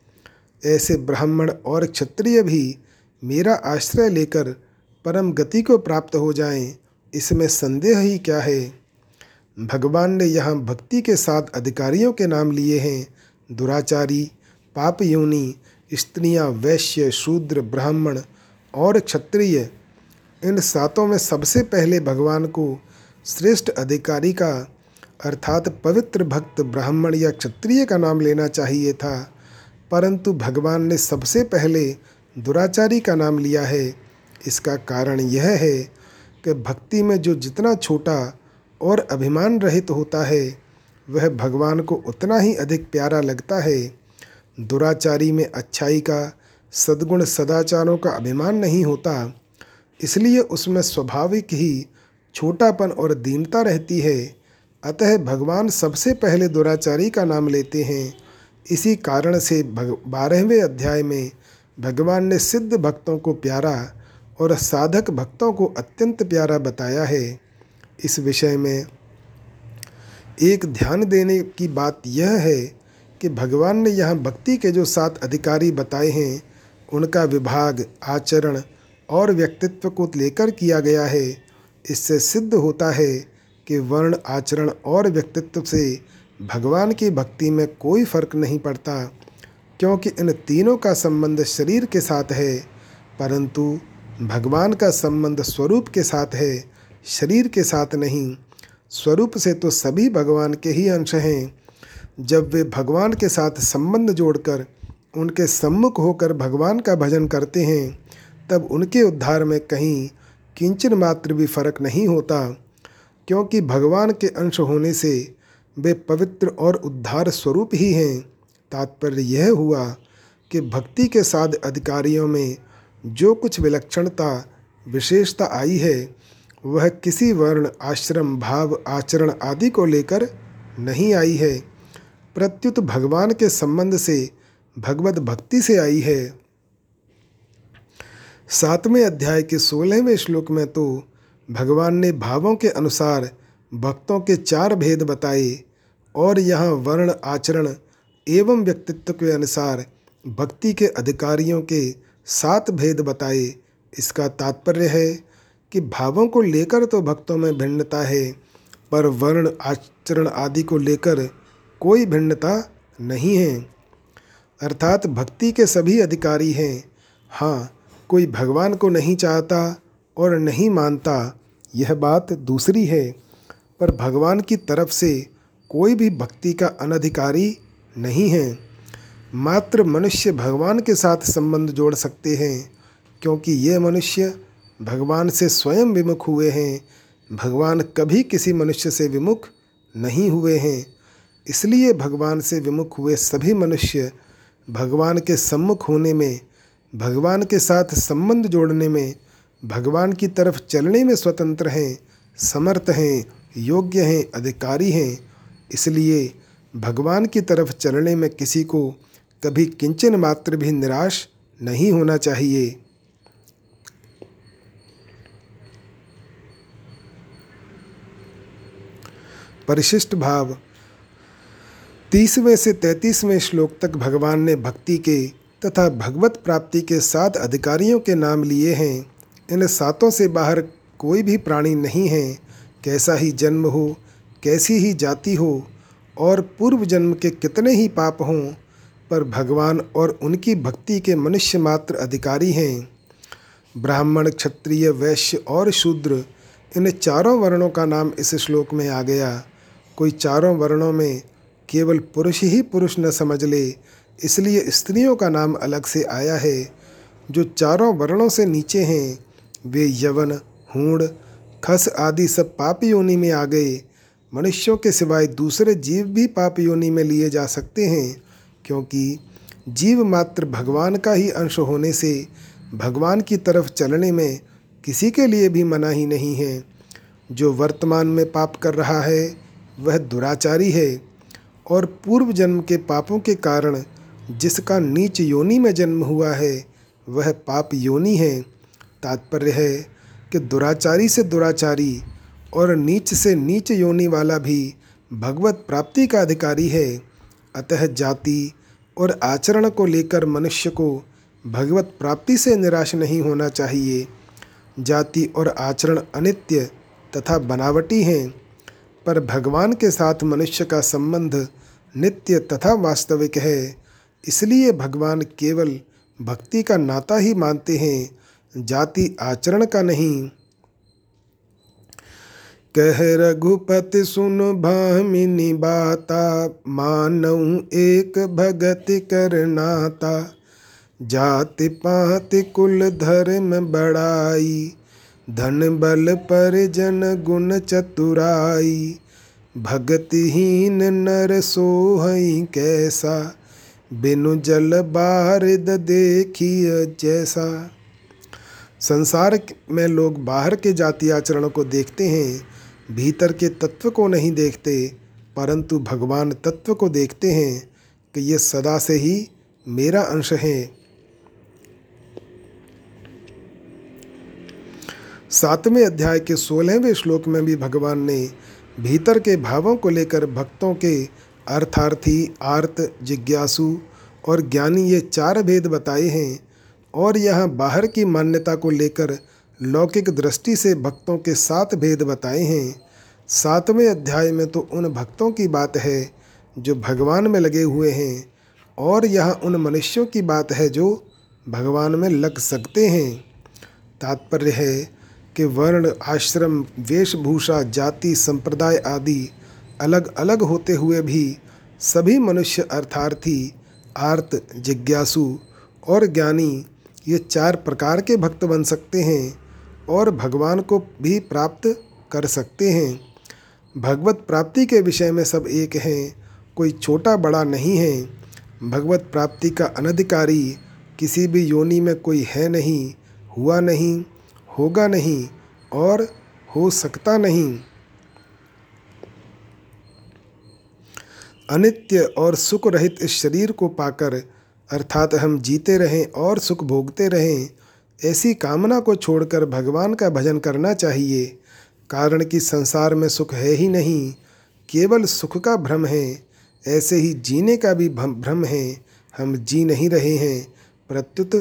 ऐसे ब्राह्मण और क्षत्रिय भी मेरा आश्रय लेकर परम गति को प्राप्त हो जाएँ, इसमें संदेह ही क्या है? भगवान ने यहाँ भक्ति के साथ अधिकारियों के नाम लिए हैं। दुराचारी पाप योनि स्त्रियाँ, वैश्य, शूद्र, ब्राह्मण और क्षत्रिय। इन सातों में सबसे पहले भगवान को श्रेष्ठ अधिकारी का, अर्थात पवित्र भक्त, ब्राह्मण या क्षत्रिय का नाम लेना चाहिए था। परंतु भगवान ने सबसे पहले दुराचारी का नाम लिया है। इसका कारण यह है कि भक्ति में जो जितना छोटा और अभिमान रहित होता है। वह भगवान को उतना ही अधिक प्यारा लगता है। दुराचारी में अच्छाई का, सद्गुण सदाचारों का अभिमान नहीं होता। इसलिए उसमें स्वाभाविक ही छोटापन और दीनता रहती है। अतः भगवान सबसे पहले दुराचारी का नाम लेते हैं। इसी कारण से भग, बारहवें अध्याय में भगवान ने सिद्ध भक्तों को प्यारा और साधक भक्तों को अत्यंत प्यारा बताया है। इस विषय में एक ध्यान देने की बात यह है कि भगवान ने यहाँ भक्ति के जो सात अधिकारी बताए हैं, उनका विभाग, आचरण और व्यक्तित्व को लेकर किया गया है। इससे सिद्ध होता है कि वर्ण, आचरण और व्यक्तित्व से भगवान की भक्ति में कोई फ़र्क नहीं पड़ता, क्योंकि इन तीनों का संबंध शरीर के साथ है, परंतु भगवान का संबंध स्वरूप के साथ है शरीर के साथ नहीं, स्वरूप से तो सभी भगवान के ही अंश हैं। जब वे भगवान के साथ संबंध जोड़कर उनके सम्मुख होकर भगवान का भजन करते हैं, तब उनके उद्धार में कहीं किंचन मात्र भी फ़र्क नहीं होता, क्योंकि भगवान के अंश होने से वे पवित्र और उद्धार स्वरूप ही हैं। तात्पर्य यह हुआ कि भक्ति के साध अधिकारियों में जो कुछ विलक्षणता, विशेषता आई है वह किसी वर्ण, आश्रम, भाव, आचरण आदि को लेकर नहीं आई है। प्रत्युत भगवान के संबंध से भगवत भक्ति से आई है। सातवें अध्याय के सोलहवें श्लोक में तो भगवान ने भावों के अनुसार भक्तों के चार भेद बताए और यहाँ वर्ण, आचरण एवं व्यक्तित्व के अनुसार भक्ति के अधिकारियों के सात भेद बताए। इसका तात्पर्य है कि भावों को लेकर तो भक्तों में भिन्नता है, पर वर्ण, आचरण आदि को लेकर कोई भिन्नता नहीं है। अर्थात भक्ति के सभी अधिकारी हैं। हाँ कोई भगवान को नहीं चाहता और नहीं मानता, यह बात दूसरी है। पर भगवान की तरफ़ से कोई भी भक्ति का अनधिकारी नहीं है। मात्र मनुष्य भगवान के साथ संबंध जोड़ सकते हैं, क्योंकि ये मनुष्य भगवान से स्वयं विमुख हुए हैं। भगवान कभी किसी मनुष्य से विमुख नहीं हुए हैं। इसलिए भगवान से विमुख हुए सभी मनुष्य भगवान के सम्मुख होने में, भगवान के साथ संबंध जोड़ने में, भगवान की तरफ़ चलने में स्वतंत्र हैं, समर्थ हैं, योग्य हैं, अधिकारी हैं। इसलिए भगवान की तरफ़ चलने में किसी को कभी किंचन मात्र भी निराश नहीं होना चाहिए। परिशिष्ट भाव। तीसवें से तैतीसवें श्लोक तक भगवान ने भक्ति के तथा भगवत प्राप्ति के सात अधिकारियों के नाम लिए हैं। इन सातों से बाहर कोई भी प्राणी नहीं है। कैसा ही जन्म हो, कैसी ही जाति हो, और पूर्व जन्म के कितने ही पाप हों, पर भगवान और उनकी भक्ति के मनुष्य मात्र अधिकारी हैं। ब्राह्मण, क्षत्रिय, वैश्य और शूद्र इन चारों वर्णों का नाम इस श्लोक में आ गया। कोई चारों वर्णों में केवल पुरुष ही पुरुष न समझ ले, इसलिए स्त्रियों का नाम अलग से आया है। जो चारों वर्णों से नीचे हैं, वे यवन, हूण, खस आदि सब पाप योनि में आ गए। मनुष्यों के सिवाय दूसरे जीव भी पाप योनि में लिए जा सकते हैं, क्योंकि जीव मात्र भगवान का ही अंश होने से भगवान की तरफ़ चलने में किसी के लिए भी मना ही नहीं है। जो वर्तमान में पाप कर रहा है वह दुराचारी है और पूर्व जन्म के पापों के कारण जिसका नीच योनि में जन्म हुआ है, वह पाप योनि है। तात्पर्य है कि दुराचारी से दुराचारी और नीच से नीच योनि वाला भी भगवत प्राप्ति का अधिकारी है। अतः जाति और आचरण को लेकर मनुष्य को भगवत प्राप्ति से निराश नहीं होना चाहिए। जाति और आचरण अनित्य तथा बनावटी हैं। पर भगवान के साथ मनुष्य का संबंध नित्य तथा वास्तविक है। इसलिए भगवान केवल भक्ति का नाता ही मानते हैं, जाति आचरण का नहीं। कह रघुपति सुन भामिनी बाता, मानऊ एक भगत करनाता जाति पाति कुल धर्म बड़ाई धन बल पर जन गुण चतुराई भगतहीन नर सोहई कैसा? बिनु जल बारिद देखिए जैसा। संसार में लोग बाहर के जाति आचरण को देखते हैं, भीतर के तत्व को नहीं देखते, परंतु भगवान तत्व को देखते हैं कि ये सदा से ही मेरा अंश है। सातवें अध्याय के सोलहवें श्लोक में भी भगवान ने भीतर के भावों को लेकर भक्तों के अर्थार्थी, आर्त, जिज्ञासु और ज्ञानी ये चार भेद बताए हैं और यह बाहर की मान्यता को लेकर लौकिक दृष्टि से भक्तों के सात भेद बताए हैं। सातवें अध्याय में तो उन भक्तों की बात है जो भगवान में लगे हुए हैं और यह उन मनुष्यों की बात है जो भगवान में लग सकते हैं। तात्पर्य है कि वर्ण, आश्रम, वेशभूषा, जाति, संप्रदाय आदि अलग अलग होते हुए भी सभी मनुष्य अर्थार्थी, आर्त, जिज्ञासु और ज्ञानी ये चार प्रकार के भक्त बन सकते हैं और भगवान को भी प्राप्त कर सकते हैं। भगवत प्राप्ति के विषय में सब एक हैं, कोई छोटा बड़ा नहीं है। भगवत प्राप्ति का अनधिकारी किसी भी योनि में कोई है नहीं, हुआ नहीं। होगा नहीं और हो सकता नहीं। अनित्य और सुख रहित इस शरीर को पाकर, अर्थात हम जीते रहें और सुख भोगते रहें, ऐसी कामना को छोड़कर भगवान का भजन करना चाहिए। कारण कि संसार में सुख है ही नहीं, केवल सुख का भ्रम है। ऐसे ही जीने का भी भ्रम है। हम जी नहीं रहे हैं, प्रत्युत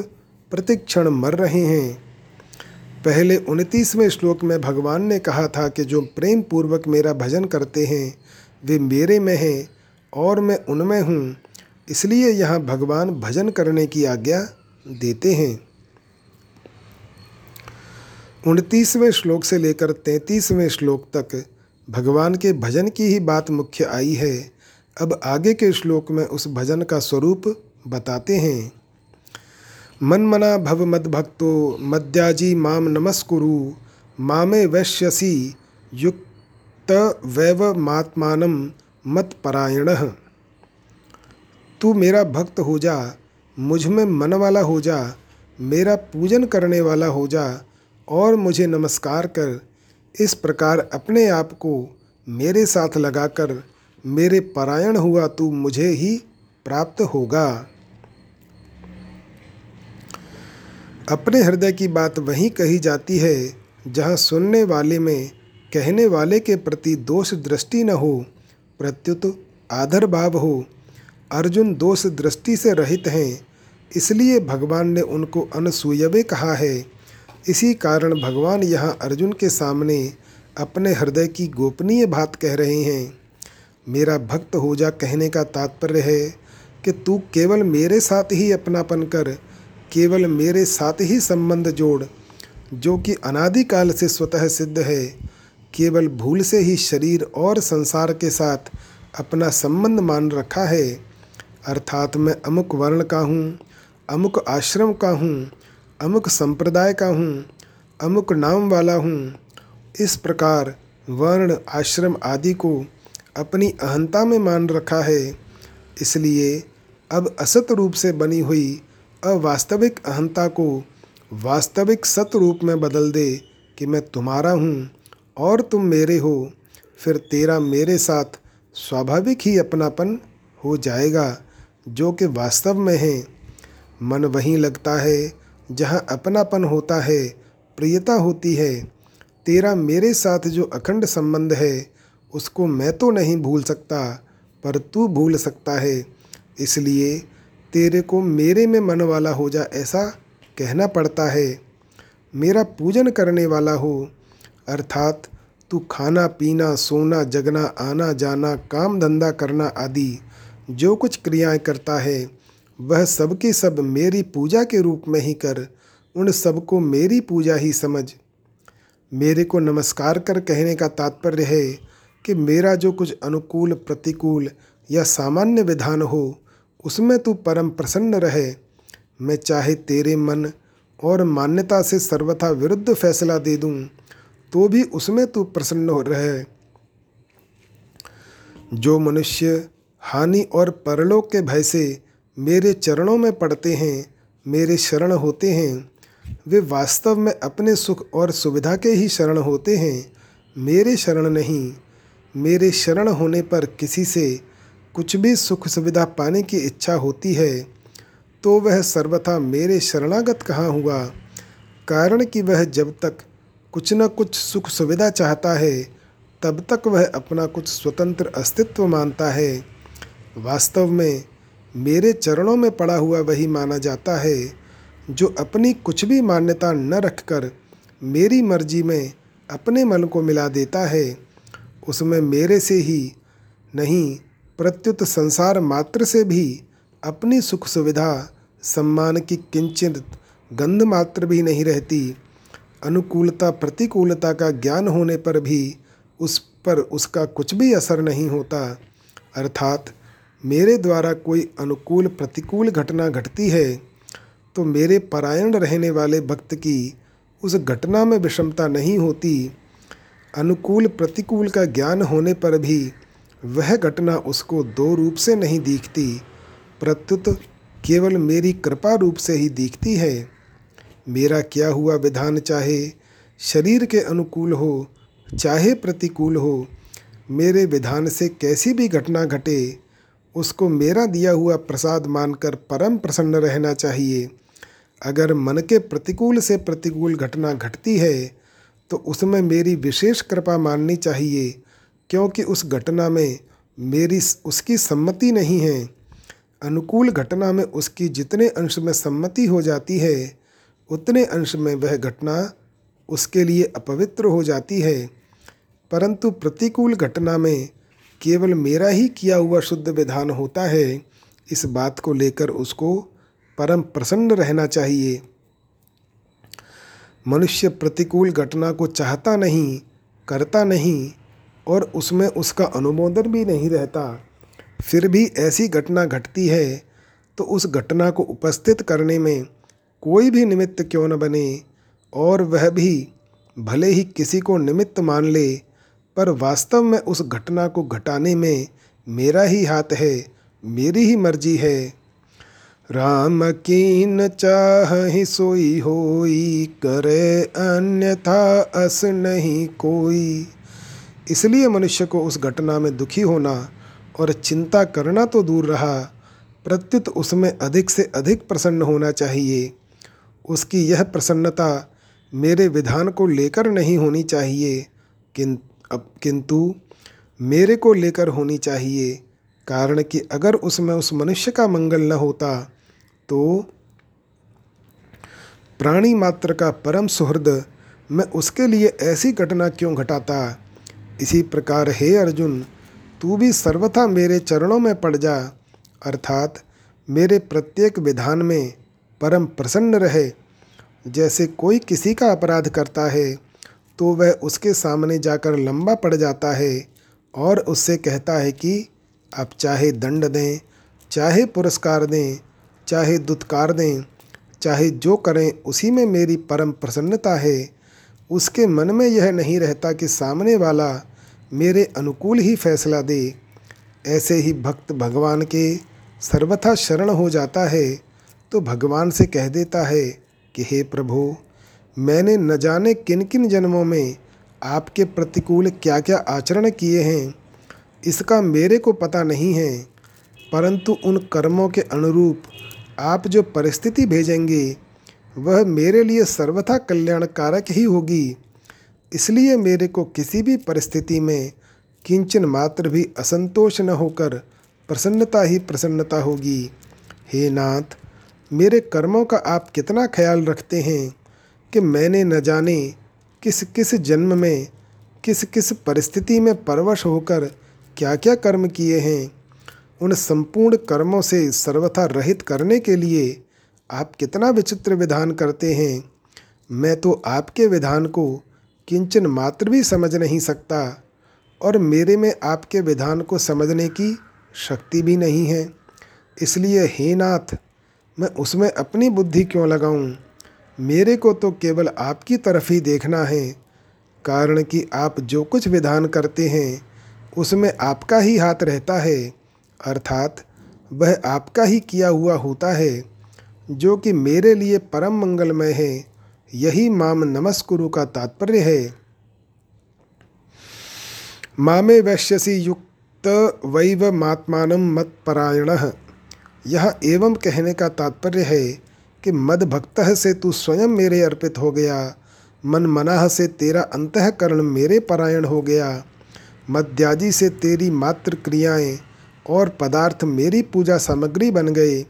प्रतिक्षण मर रहे हैं। पहले उनतीसवें श्लोक में भगवान ने कहा था कि जो प्रेम पूर्वक मेरा भजन करते हैं, वे मेरे में हैं और मैं उनमें हूँ। इसलिए यहाँ भगवान भजन करने की आज्ञा देते हैं। उनतीसवें श्लोक से लेकर तैंतीसवें श्लोक तक भगवान के भजन की ही बात मुख्य आई है। अब आगे के श्लोक में उस भजन का स्वरूप बताते हैं। मन मना भव मद भक्तो मद्याजी माम नमस्कुरु, मामे वैश्यसी युक्त वैव मात्मान मत परायण तू मेरा भक्त हो जा, मुझमें मन वाला हो जा, मेरा पूजन करने वाला हो जा, और मुझे नमस्कार कर। इस प्रकार अपने आप को मेरे साथ लगाकर मेरे परायण हुआ तू मुझे ही प्राप्त होगा। अपने हृदय की बात वहीं कही जाती है, जहाँ सुनने वाले में कहने वाले के प्रति दोष दृष्टि न हो, प्रत्युत आदर भाव हो। अर्जुन दोष दृष्टि से रहित हैं, इसलिए भगवान ने उनको अनसूयवे कहा है। इसी कारण भगवान यहाँ अर्जुन के सामने अपने हृदय की गोपनीय बात कह रहे हैं। मेरा भक्त हो जा कहने का तात्पर्य है कि तू केवल मेरे साथ ही अपनापन कर केवल मेरे साथ ही संबंध जोड़, जो कि अनादिकाल से स्वतः सिद्ध है। केवल भूल से ही शरीर और संसार के साथ अपना संबंध मान रखा है। अर्थात मैं अमुक वर्ण का हूँ, अमुक आश्रम का हूँ, अमुक संप्रदाय का हूँ, अमुक नाम वाला हूँ। इस प्रकार वर्ण, आश्रम आदि को अपनी अहंता में मान रखा है। इसलिए अब असत रूप से बनी हुई अवास्तविक अहंता को वास्तविक सत रूप में बदल दे कि मैं तुम्हारा हूँ और तुम मेरे हो, फिर तेरा मेरे साथ स्वाभाविक ही अपनापन हो जाएगा, जो कि वास्तव में है। मन वहीं लगता है जहाँ अपनापन होता है, प्रियता होती है। तेरा मेरे साथ जो अखंड संबंध है, उसको मैं तो नहीं भूल सकता, पर तू भूल सकता है। इसलिए तेरे को मेरे में मन वाला हो जा ऐसा कहना पड़ता है। मेरा पूजन करने वाला हो। अर्थात तू खाना, पीना, सोना, जगना, आना, जाना, काम धंधा करना आदि जो कुछ क्रियाएँ करता है, वह सबके सब मेरी पूजा के रूप में ही कर, उन सबको मेरी पूजा ही समझ। मेरे को नमस्कार कर कहने का तात्पर्य है कि मेरा जो कुछ अनुकूल, प्रतिकूल या सामान्य विधान हो उसमें तू परम प्रसन्न रहे। मैं चाहे तेरे मन और मान्यता से सर्वथा विरुद्ध फैसला दे दूँ तो भी उसमें तू प्रसन्न हो रहे। जो मनुष्य हानि और परलोक के भय से मेरे चरणों में पड़ते हैं, मेरे शरण होते हैं, वे वास्तव में अपने सुख और सुविधा के ही शरण होते हैं, मेरे शरण नहीं, मेरे शरण होने पर किसी से कुछ भी सुख सुविधा पाने की इच्छा होती है तो वह सर्वथा मेरे शरणागत कहाँ हुआ? कारण कि वह जब तक कुछ न कुछ सुख सुविधा चाहता है, तब तक वह अपना कुछ स्वतंत्र अस्तित्व मानता है। वास्तव में मेरे चरणों में पड़ा हुआ वही माना जाता है, जो अपनी कुछ भी मान्यता न रखकर मेरी मर्ज़ी में अपने मन को मिला देता है। उसमें मेरे से ही नहीं प्रत्युत संसार मात्र से भी अपनी सुख सुविधा, सम्मान की किंचित गंध मात्र भी नहीं रहती। अनुकूलता, प्रतिकूलता का ज्ञान होने पर भी उस पर उसका कुछ भी असर नहीं होता। अर्थात, मेरे द्वारा कोई अनुकूल, प्रतिकूल घटना घटती है तो मेरे परायण रहने वाले भक्त की उस घटना में विषमता नहीं होती। अनुकूल, प्रतिकूल का ज्ञान होने पर भी वह घटना उसको दो रूप से नहीं दिखती, प्रत्युत केवल मेरी कृपा रूप से ही दिखती है। मेरा क्या हुआ विधान चाहे शरीर के अनुकूल हो, चाहे प्रतिकूल हो, मेरे विधान से कैसी भी घटना घटे, उसको मेरा दिया हुआ प्रसाद मानकर परम प्रसन्न रहना चाहिए। अगर मन के प्रतिकूल से प्रतिकूल घटना घटती है तो उसमें मेरी विशेष कृपा माननी चाहिए। क्योंकि उस घटना में मेरी उसकी सम्मति नहीं है। अनुकूल घटना में उसकी जितने अंश में सम्मति हो जाती है, उतने अंश में वह घटना उसके लिए अपवित्र हो जाती है। परंतु प्रतिकूल घटना में केवल मेरा ही किया हुआ शुद्ध विधान होता है, इस बात को लेकर उसको परम प्रसन्न रहना चाहिए। मनुष्य प्रतिकूल घटना को चाहता नहीं, करता नहीं और उसमें उसका अनुमोदन भी नहीं रहता। फिर भी ऐसी घटना घटती है तो उस घटना को उपस्थित करने में कोई भी निमित्त क्यों न बने, और वह भी भले ही किसी को निमित्त मान ले, पर वास्तव में उस घटना को घटाने में मेरा ही हाथ है, मेरी ही मर्ज़ी है। राम कीन चाह ही सोई होई, करे अन्यथा अस नहीं कोई। इसलिए मनुष्य को उस घटना में दुखी होना और चिंता करना तो दूर रहा, प्रत्युत उसमें अधिक से अधिक प्रसन्न होना चाहिए। उसकी यह प्रसन्नता मेरे विधान को लेकर नहीं होनी चाहिए किन अब किंतु मेरे को लेकर होनी चाहिए, कारण कि अगर उसमें उस मनुष्य का मंगल न होता तो प्राणी मात्र का परम सुहृद मैं उसके लिए ऐसी घटना क्यों घटाता? इसी प्रकार, हे अर्जुन, तू भी सर्वथा मेरे चरणों में पड़ जा। अर्थात, मेरे प्रत्येक विधान में परम प्रसन्न रहे। जैसे कोई किसी का अपराध करता है तो वह उसके सामने जाकर लंबा पड़ जाता है और उससे कहता है कि, आप चाहे दंड दें, चाहे पुरस्कार दें, चाहे दुत्कार दें, चाहे जो करें, उसी में मेरी परम प्रसन्नता है। उसके मन में यह नहीं रहता कि सामने वाला मेरे अनुकूल ही फैसला दे। ऐसे ही भक्त भगवान के सर्वथा शरण हो जाता है तो भगवान से कह देता है कि, हे प्रभु, मैंने न जाने किन किन जन्मों में आपके प्रतिकूल क्या क्या आचरण किए हैं। इसका मेरे को पता नहीं है, परंतु उन कर्मों के अनुरूप आप जो परिस्थिति भेजेंगे, वह मेरे लिए सर्वथा कल्याणकारक ही होगी। इसलिए मेरे को किसी भी परिस्थिति में किंचन मात्र भी असंतोष न होकर प्रसन्नता ही प्रसन्नता होगी। हे नाथ, मेरे कर्मों का आप कितना ख्याल रखते हैं कि मैंने न जाने किस किस जन्म में किस किस परिस्थिति में परवश होकर क्या क्या कर्म किए हैं। उन संपूर्ण कर्मों से सर्वथा रहित करने के लिए आप कितना विचित्र विधान करते हैं। मैं तो आपके विधान को किंचन मात्र भी समझ नहीं सकता और मेरे में आपके विधान को समझने की शक्ति भी नहीं है इसलिए हे नाथ, मैं उसमें अपनी बुद्धि क्यों लगाऊँ? मेरे को तो केवल आपकी तरफ़ ही देखना है, कारण कि आप जो कुछ विधान करते हैं, उसमें आपका ही हाथ रहता है, अर्थात वह आपका ही किया हुआ होता है, जो कि मेरे लिए परम मंगलमय है यही माम नमस्कुरु का तात्पर्य है। मामे वैश्यसी युक्त वैव मात्मान मत परायण यह एवं कहने का तात्पर्य है कि मद भक्त से तू स्वयं मेरे अर्पित हो गया। मन मनाह से तेरा अंतकरण मेरे परायण हो गया। मद्याजी से तेरी मात्र क्रियाएँ और पदार्थ मेरी पूजा सामग्री बन गए।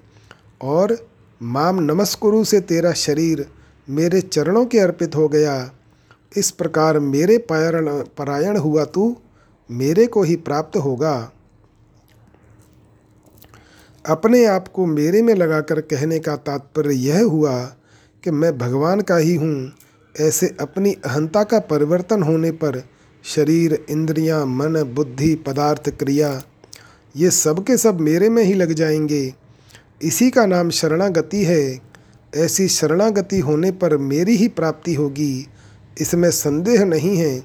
और माम नमस्कुरु से तेरा शरीर मेरे चरणों के अर्पित हो गया। इस प्रकार मेरे पायण परायण हुआ तू मेरे को ही प्राप्त होगा। अपने आप को मेरे में लगाकर कहने का तात्पर्य यह हुआ कि मैं भगवान का ही हूँ। ऐसे अपनी अहंता का परिवर्तन होने पर शरीर इंद्रियाँ, मन बुद्धि पदार्थ क्रिया ये सब के सब मेरे में ही लग जाएँगे। इसी का नाम शरणागति है ऐसी शरणागति होने पर मेरी ही प्राप्ति होगी। इसमें संदेह नहीं है।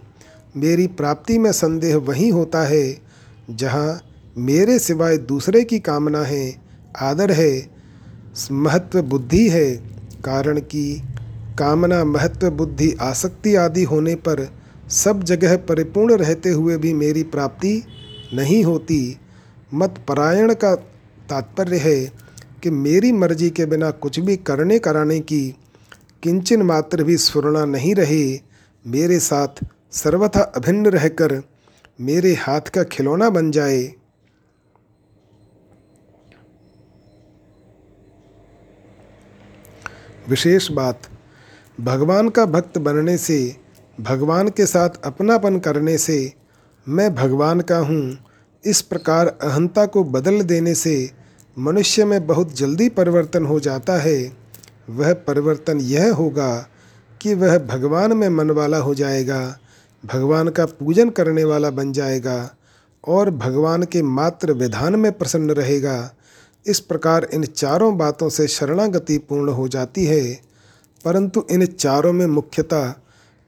मेरी प्राप्ति में संदेह वही होता है, जहाँ मेरे सिवाय दूसरे की कामना है, आदर है, महत्व बुद्धि है। कारण कि कामना, महत्व, बुद्धि, आसक्ति आदि होने पर सब जगह परिपूर्ण रहते हुए भी मेरी प्राप्ति नहीं होती। मत परायण का तात्पर्य है कि मेरी मर्ज़ी के बिना कुछ भी करने कराने की किंचन मात्र भी स्फुरना नहीं रहे, मेरे साथ सर्वथा अभिन्न रहकर मेरे हाथ का खिलौना बन जाए। विशेष बात, भगवान का भक्त बनने से, भगवान के साथ अपनापन करने से, मैं भगवान का हूँ, इस प्रकार अहंता को बदल देने से मनुष्य में बहुत जल्दी परिवर्तन हो जाता है। वह परिवर्तन यह होगा कि वह भगवान में मन वाला हो जाएगा, भगवान का पूजन करने वाला बन जाएगा और भगवान के मात्र विधान में प्रसन्न रहेगा। इस प्रकार इन चारों बातों से शरणागति पूर्ण हो जाती है। परंतु इन चारों में मुख्यतः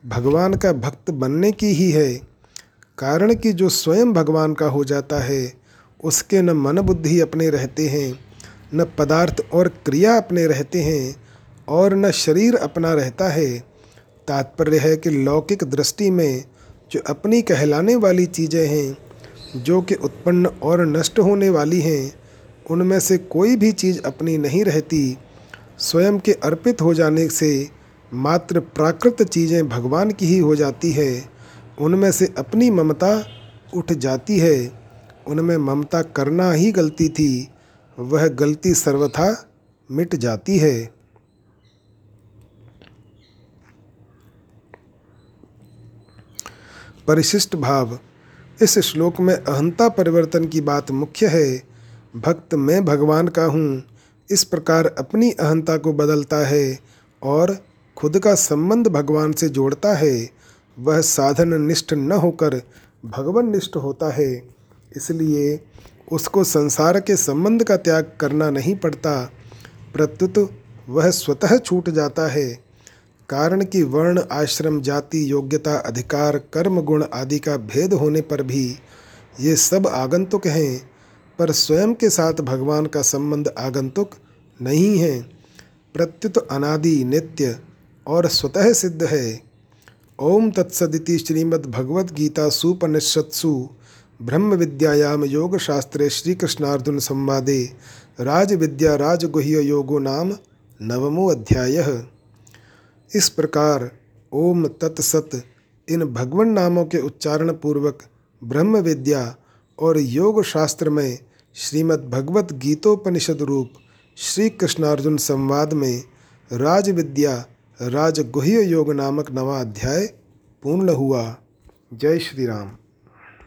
भगवान का भक्त बनने की ही है। कारण कि जो स्वयं भगवान का हो जाता है उसके न मन बुद्धि अपने रहते हैं, न पदार्थ और क्रिया अपने रहते हैं और न शरीर अपना रहता है। तात्पर्य है कि लौकिक दृष्टि में जो अपनी कहलाने वाली चीज़ें हैं, जो कि उत्पन्न और नष्ट होने वाली हैं, उनमें से कोई भी चीज़ अपनी नहीं रहती। स्वयं के अर्पित हो जाने से मात्र प्राकृत चीज़ें भगवान की ही हो जाती है, उनमें से अपनी ममता उठ जाती है। उनमें ममता करना ही गलती थी। वह गलती सर्वथा मिट जाती है। परिशिष्ट भाव, इस श्लोक में अहंता परिवर्तन की बात मुख्य है। भक्त, मैं भगवान का हूँ, इस प्रकार अपनी अहंता को बदलता है और खुद का संबंध भगवान से जोड़ता है। वह साधन निष्ठ न होकर भगवान निष्ठ होता है। इसलिए उसको संसार के संबंध का त्याग करना नहीं पड़ता। प्रत्युत वह स्वतः छूट जाता है। कारण कि वर्ण, आश्रम, जाति, योग्यता, अधिकार, कर्म, गुण आदि का भेद होने पर भी ये सब आगंतुक हैं, पर स्वयं के साथ भगवान का संबंध आगंतुक नहीं है। प्रत्युत अनादि, नित्य और स्वतः सिद्ध है। ओम तत्सदिति श्रीमद्भगवद्गीता सुपनिषत्सु। ब्रह्म विद्यायाम योग शास्त्रे श्री कृष्णार्जुन संवादे राज विद्या राजगुह्य योगो नाम नवमो अध्याय। इस प्रकार ओम तत्सत इन भगवान नामों के उच्चारण पूर्वक ब्रह्म विद्या और योग शास्त्र में श्रीमद् भगवत गीतोपनिषद रूप श्री कृष्णार्जुन संवाद में राज विद्या राजगुह्य योग नामक नवा अध्याय पूर्ण हुआ। जय श्री राम।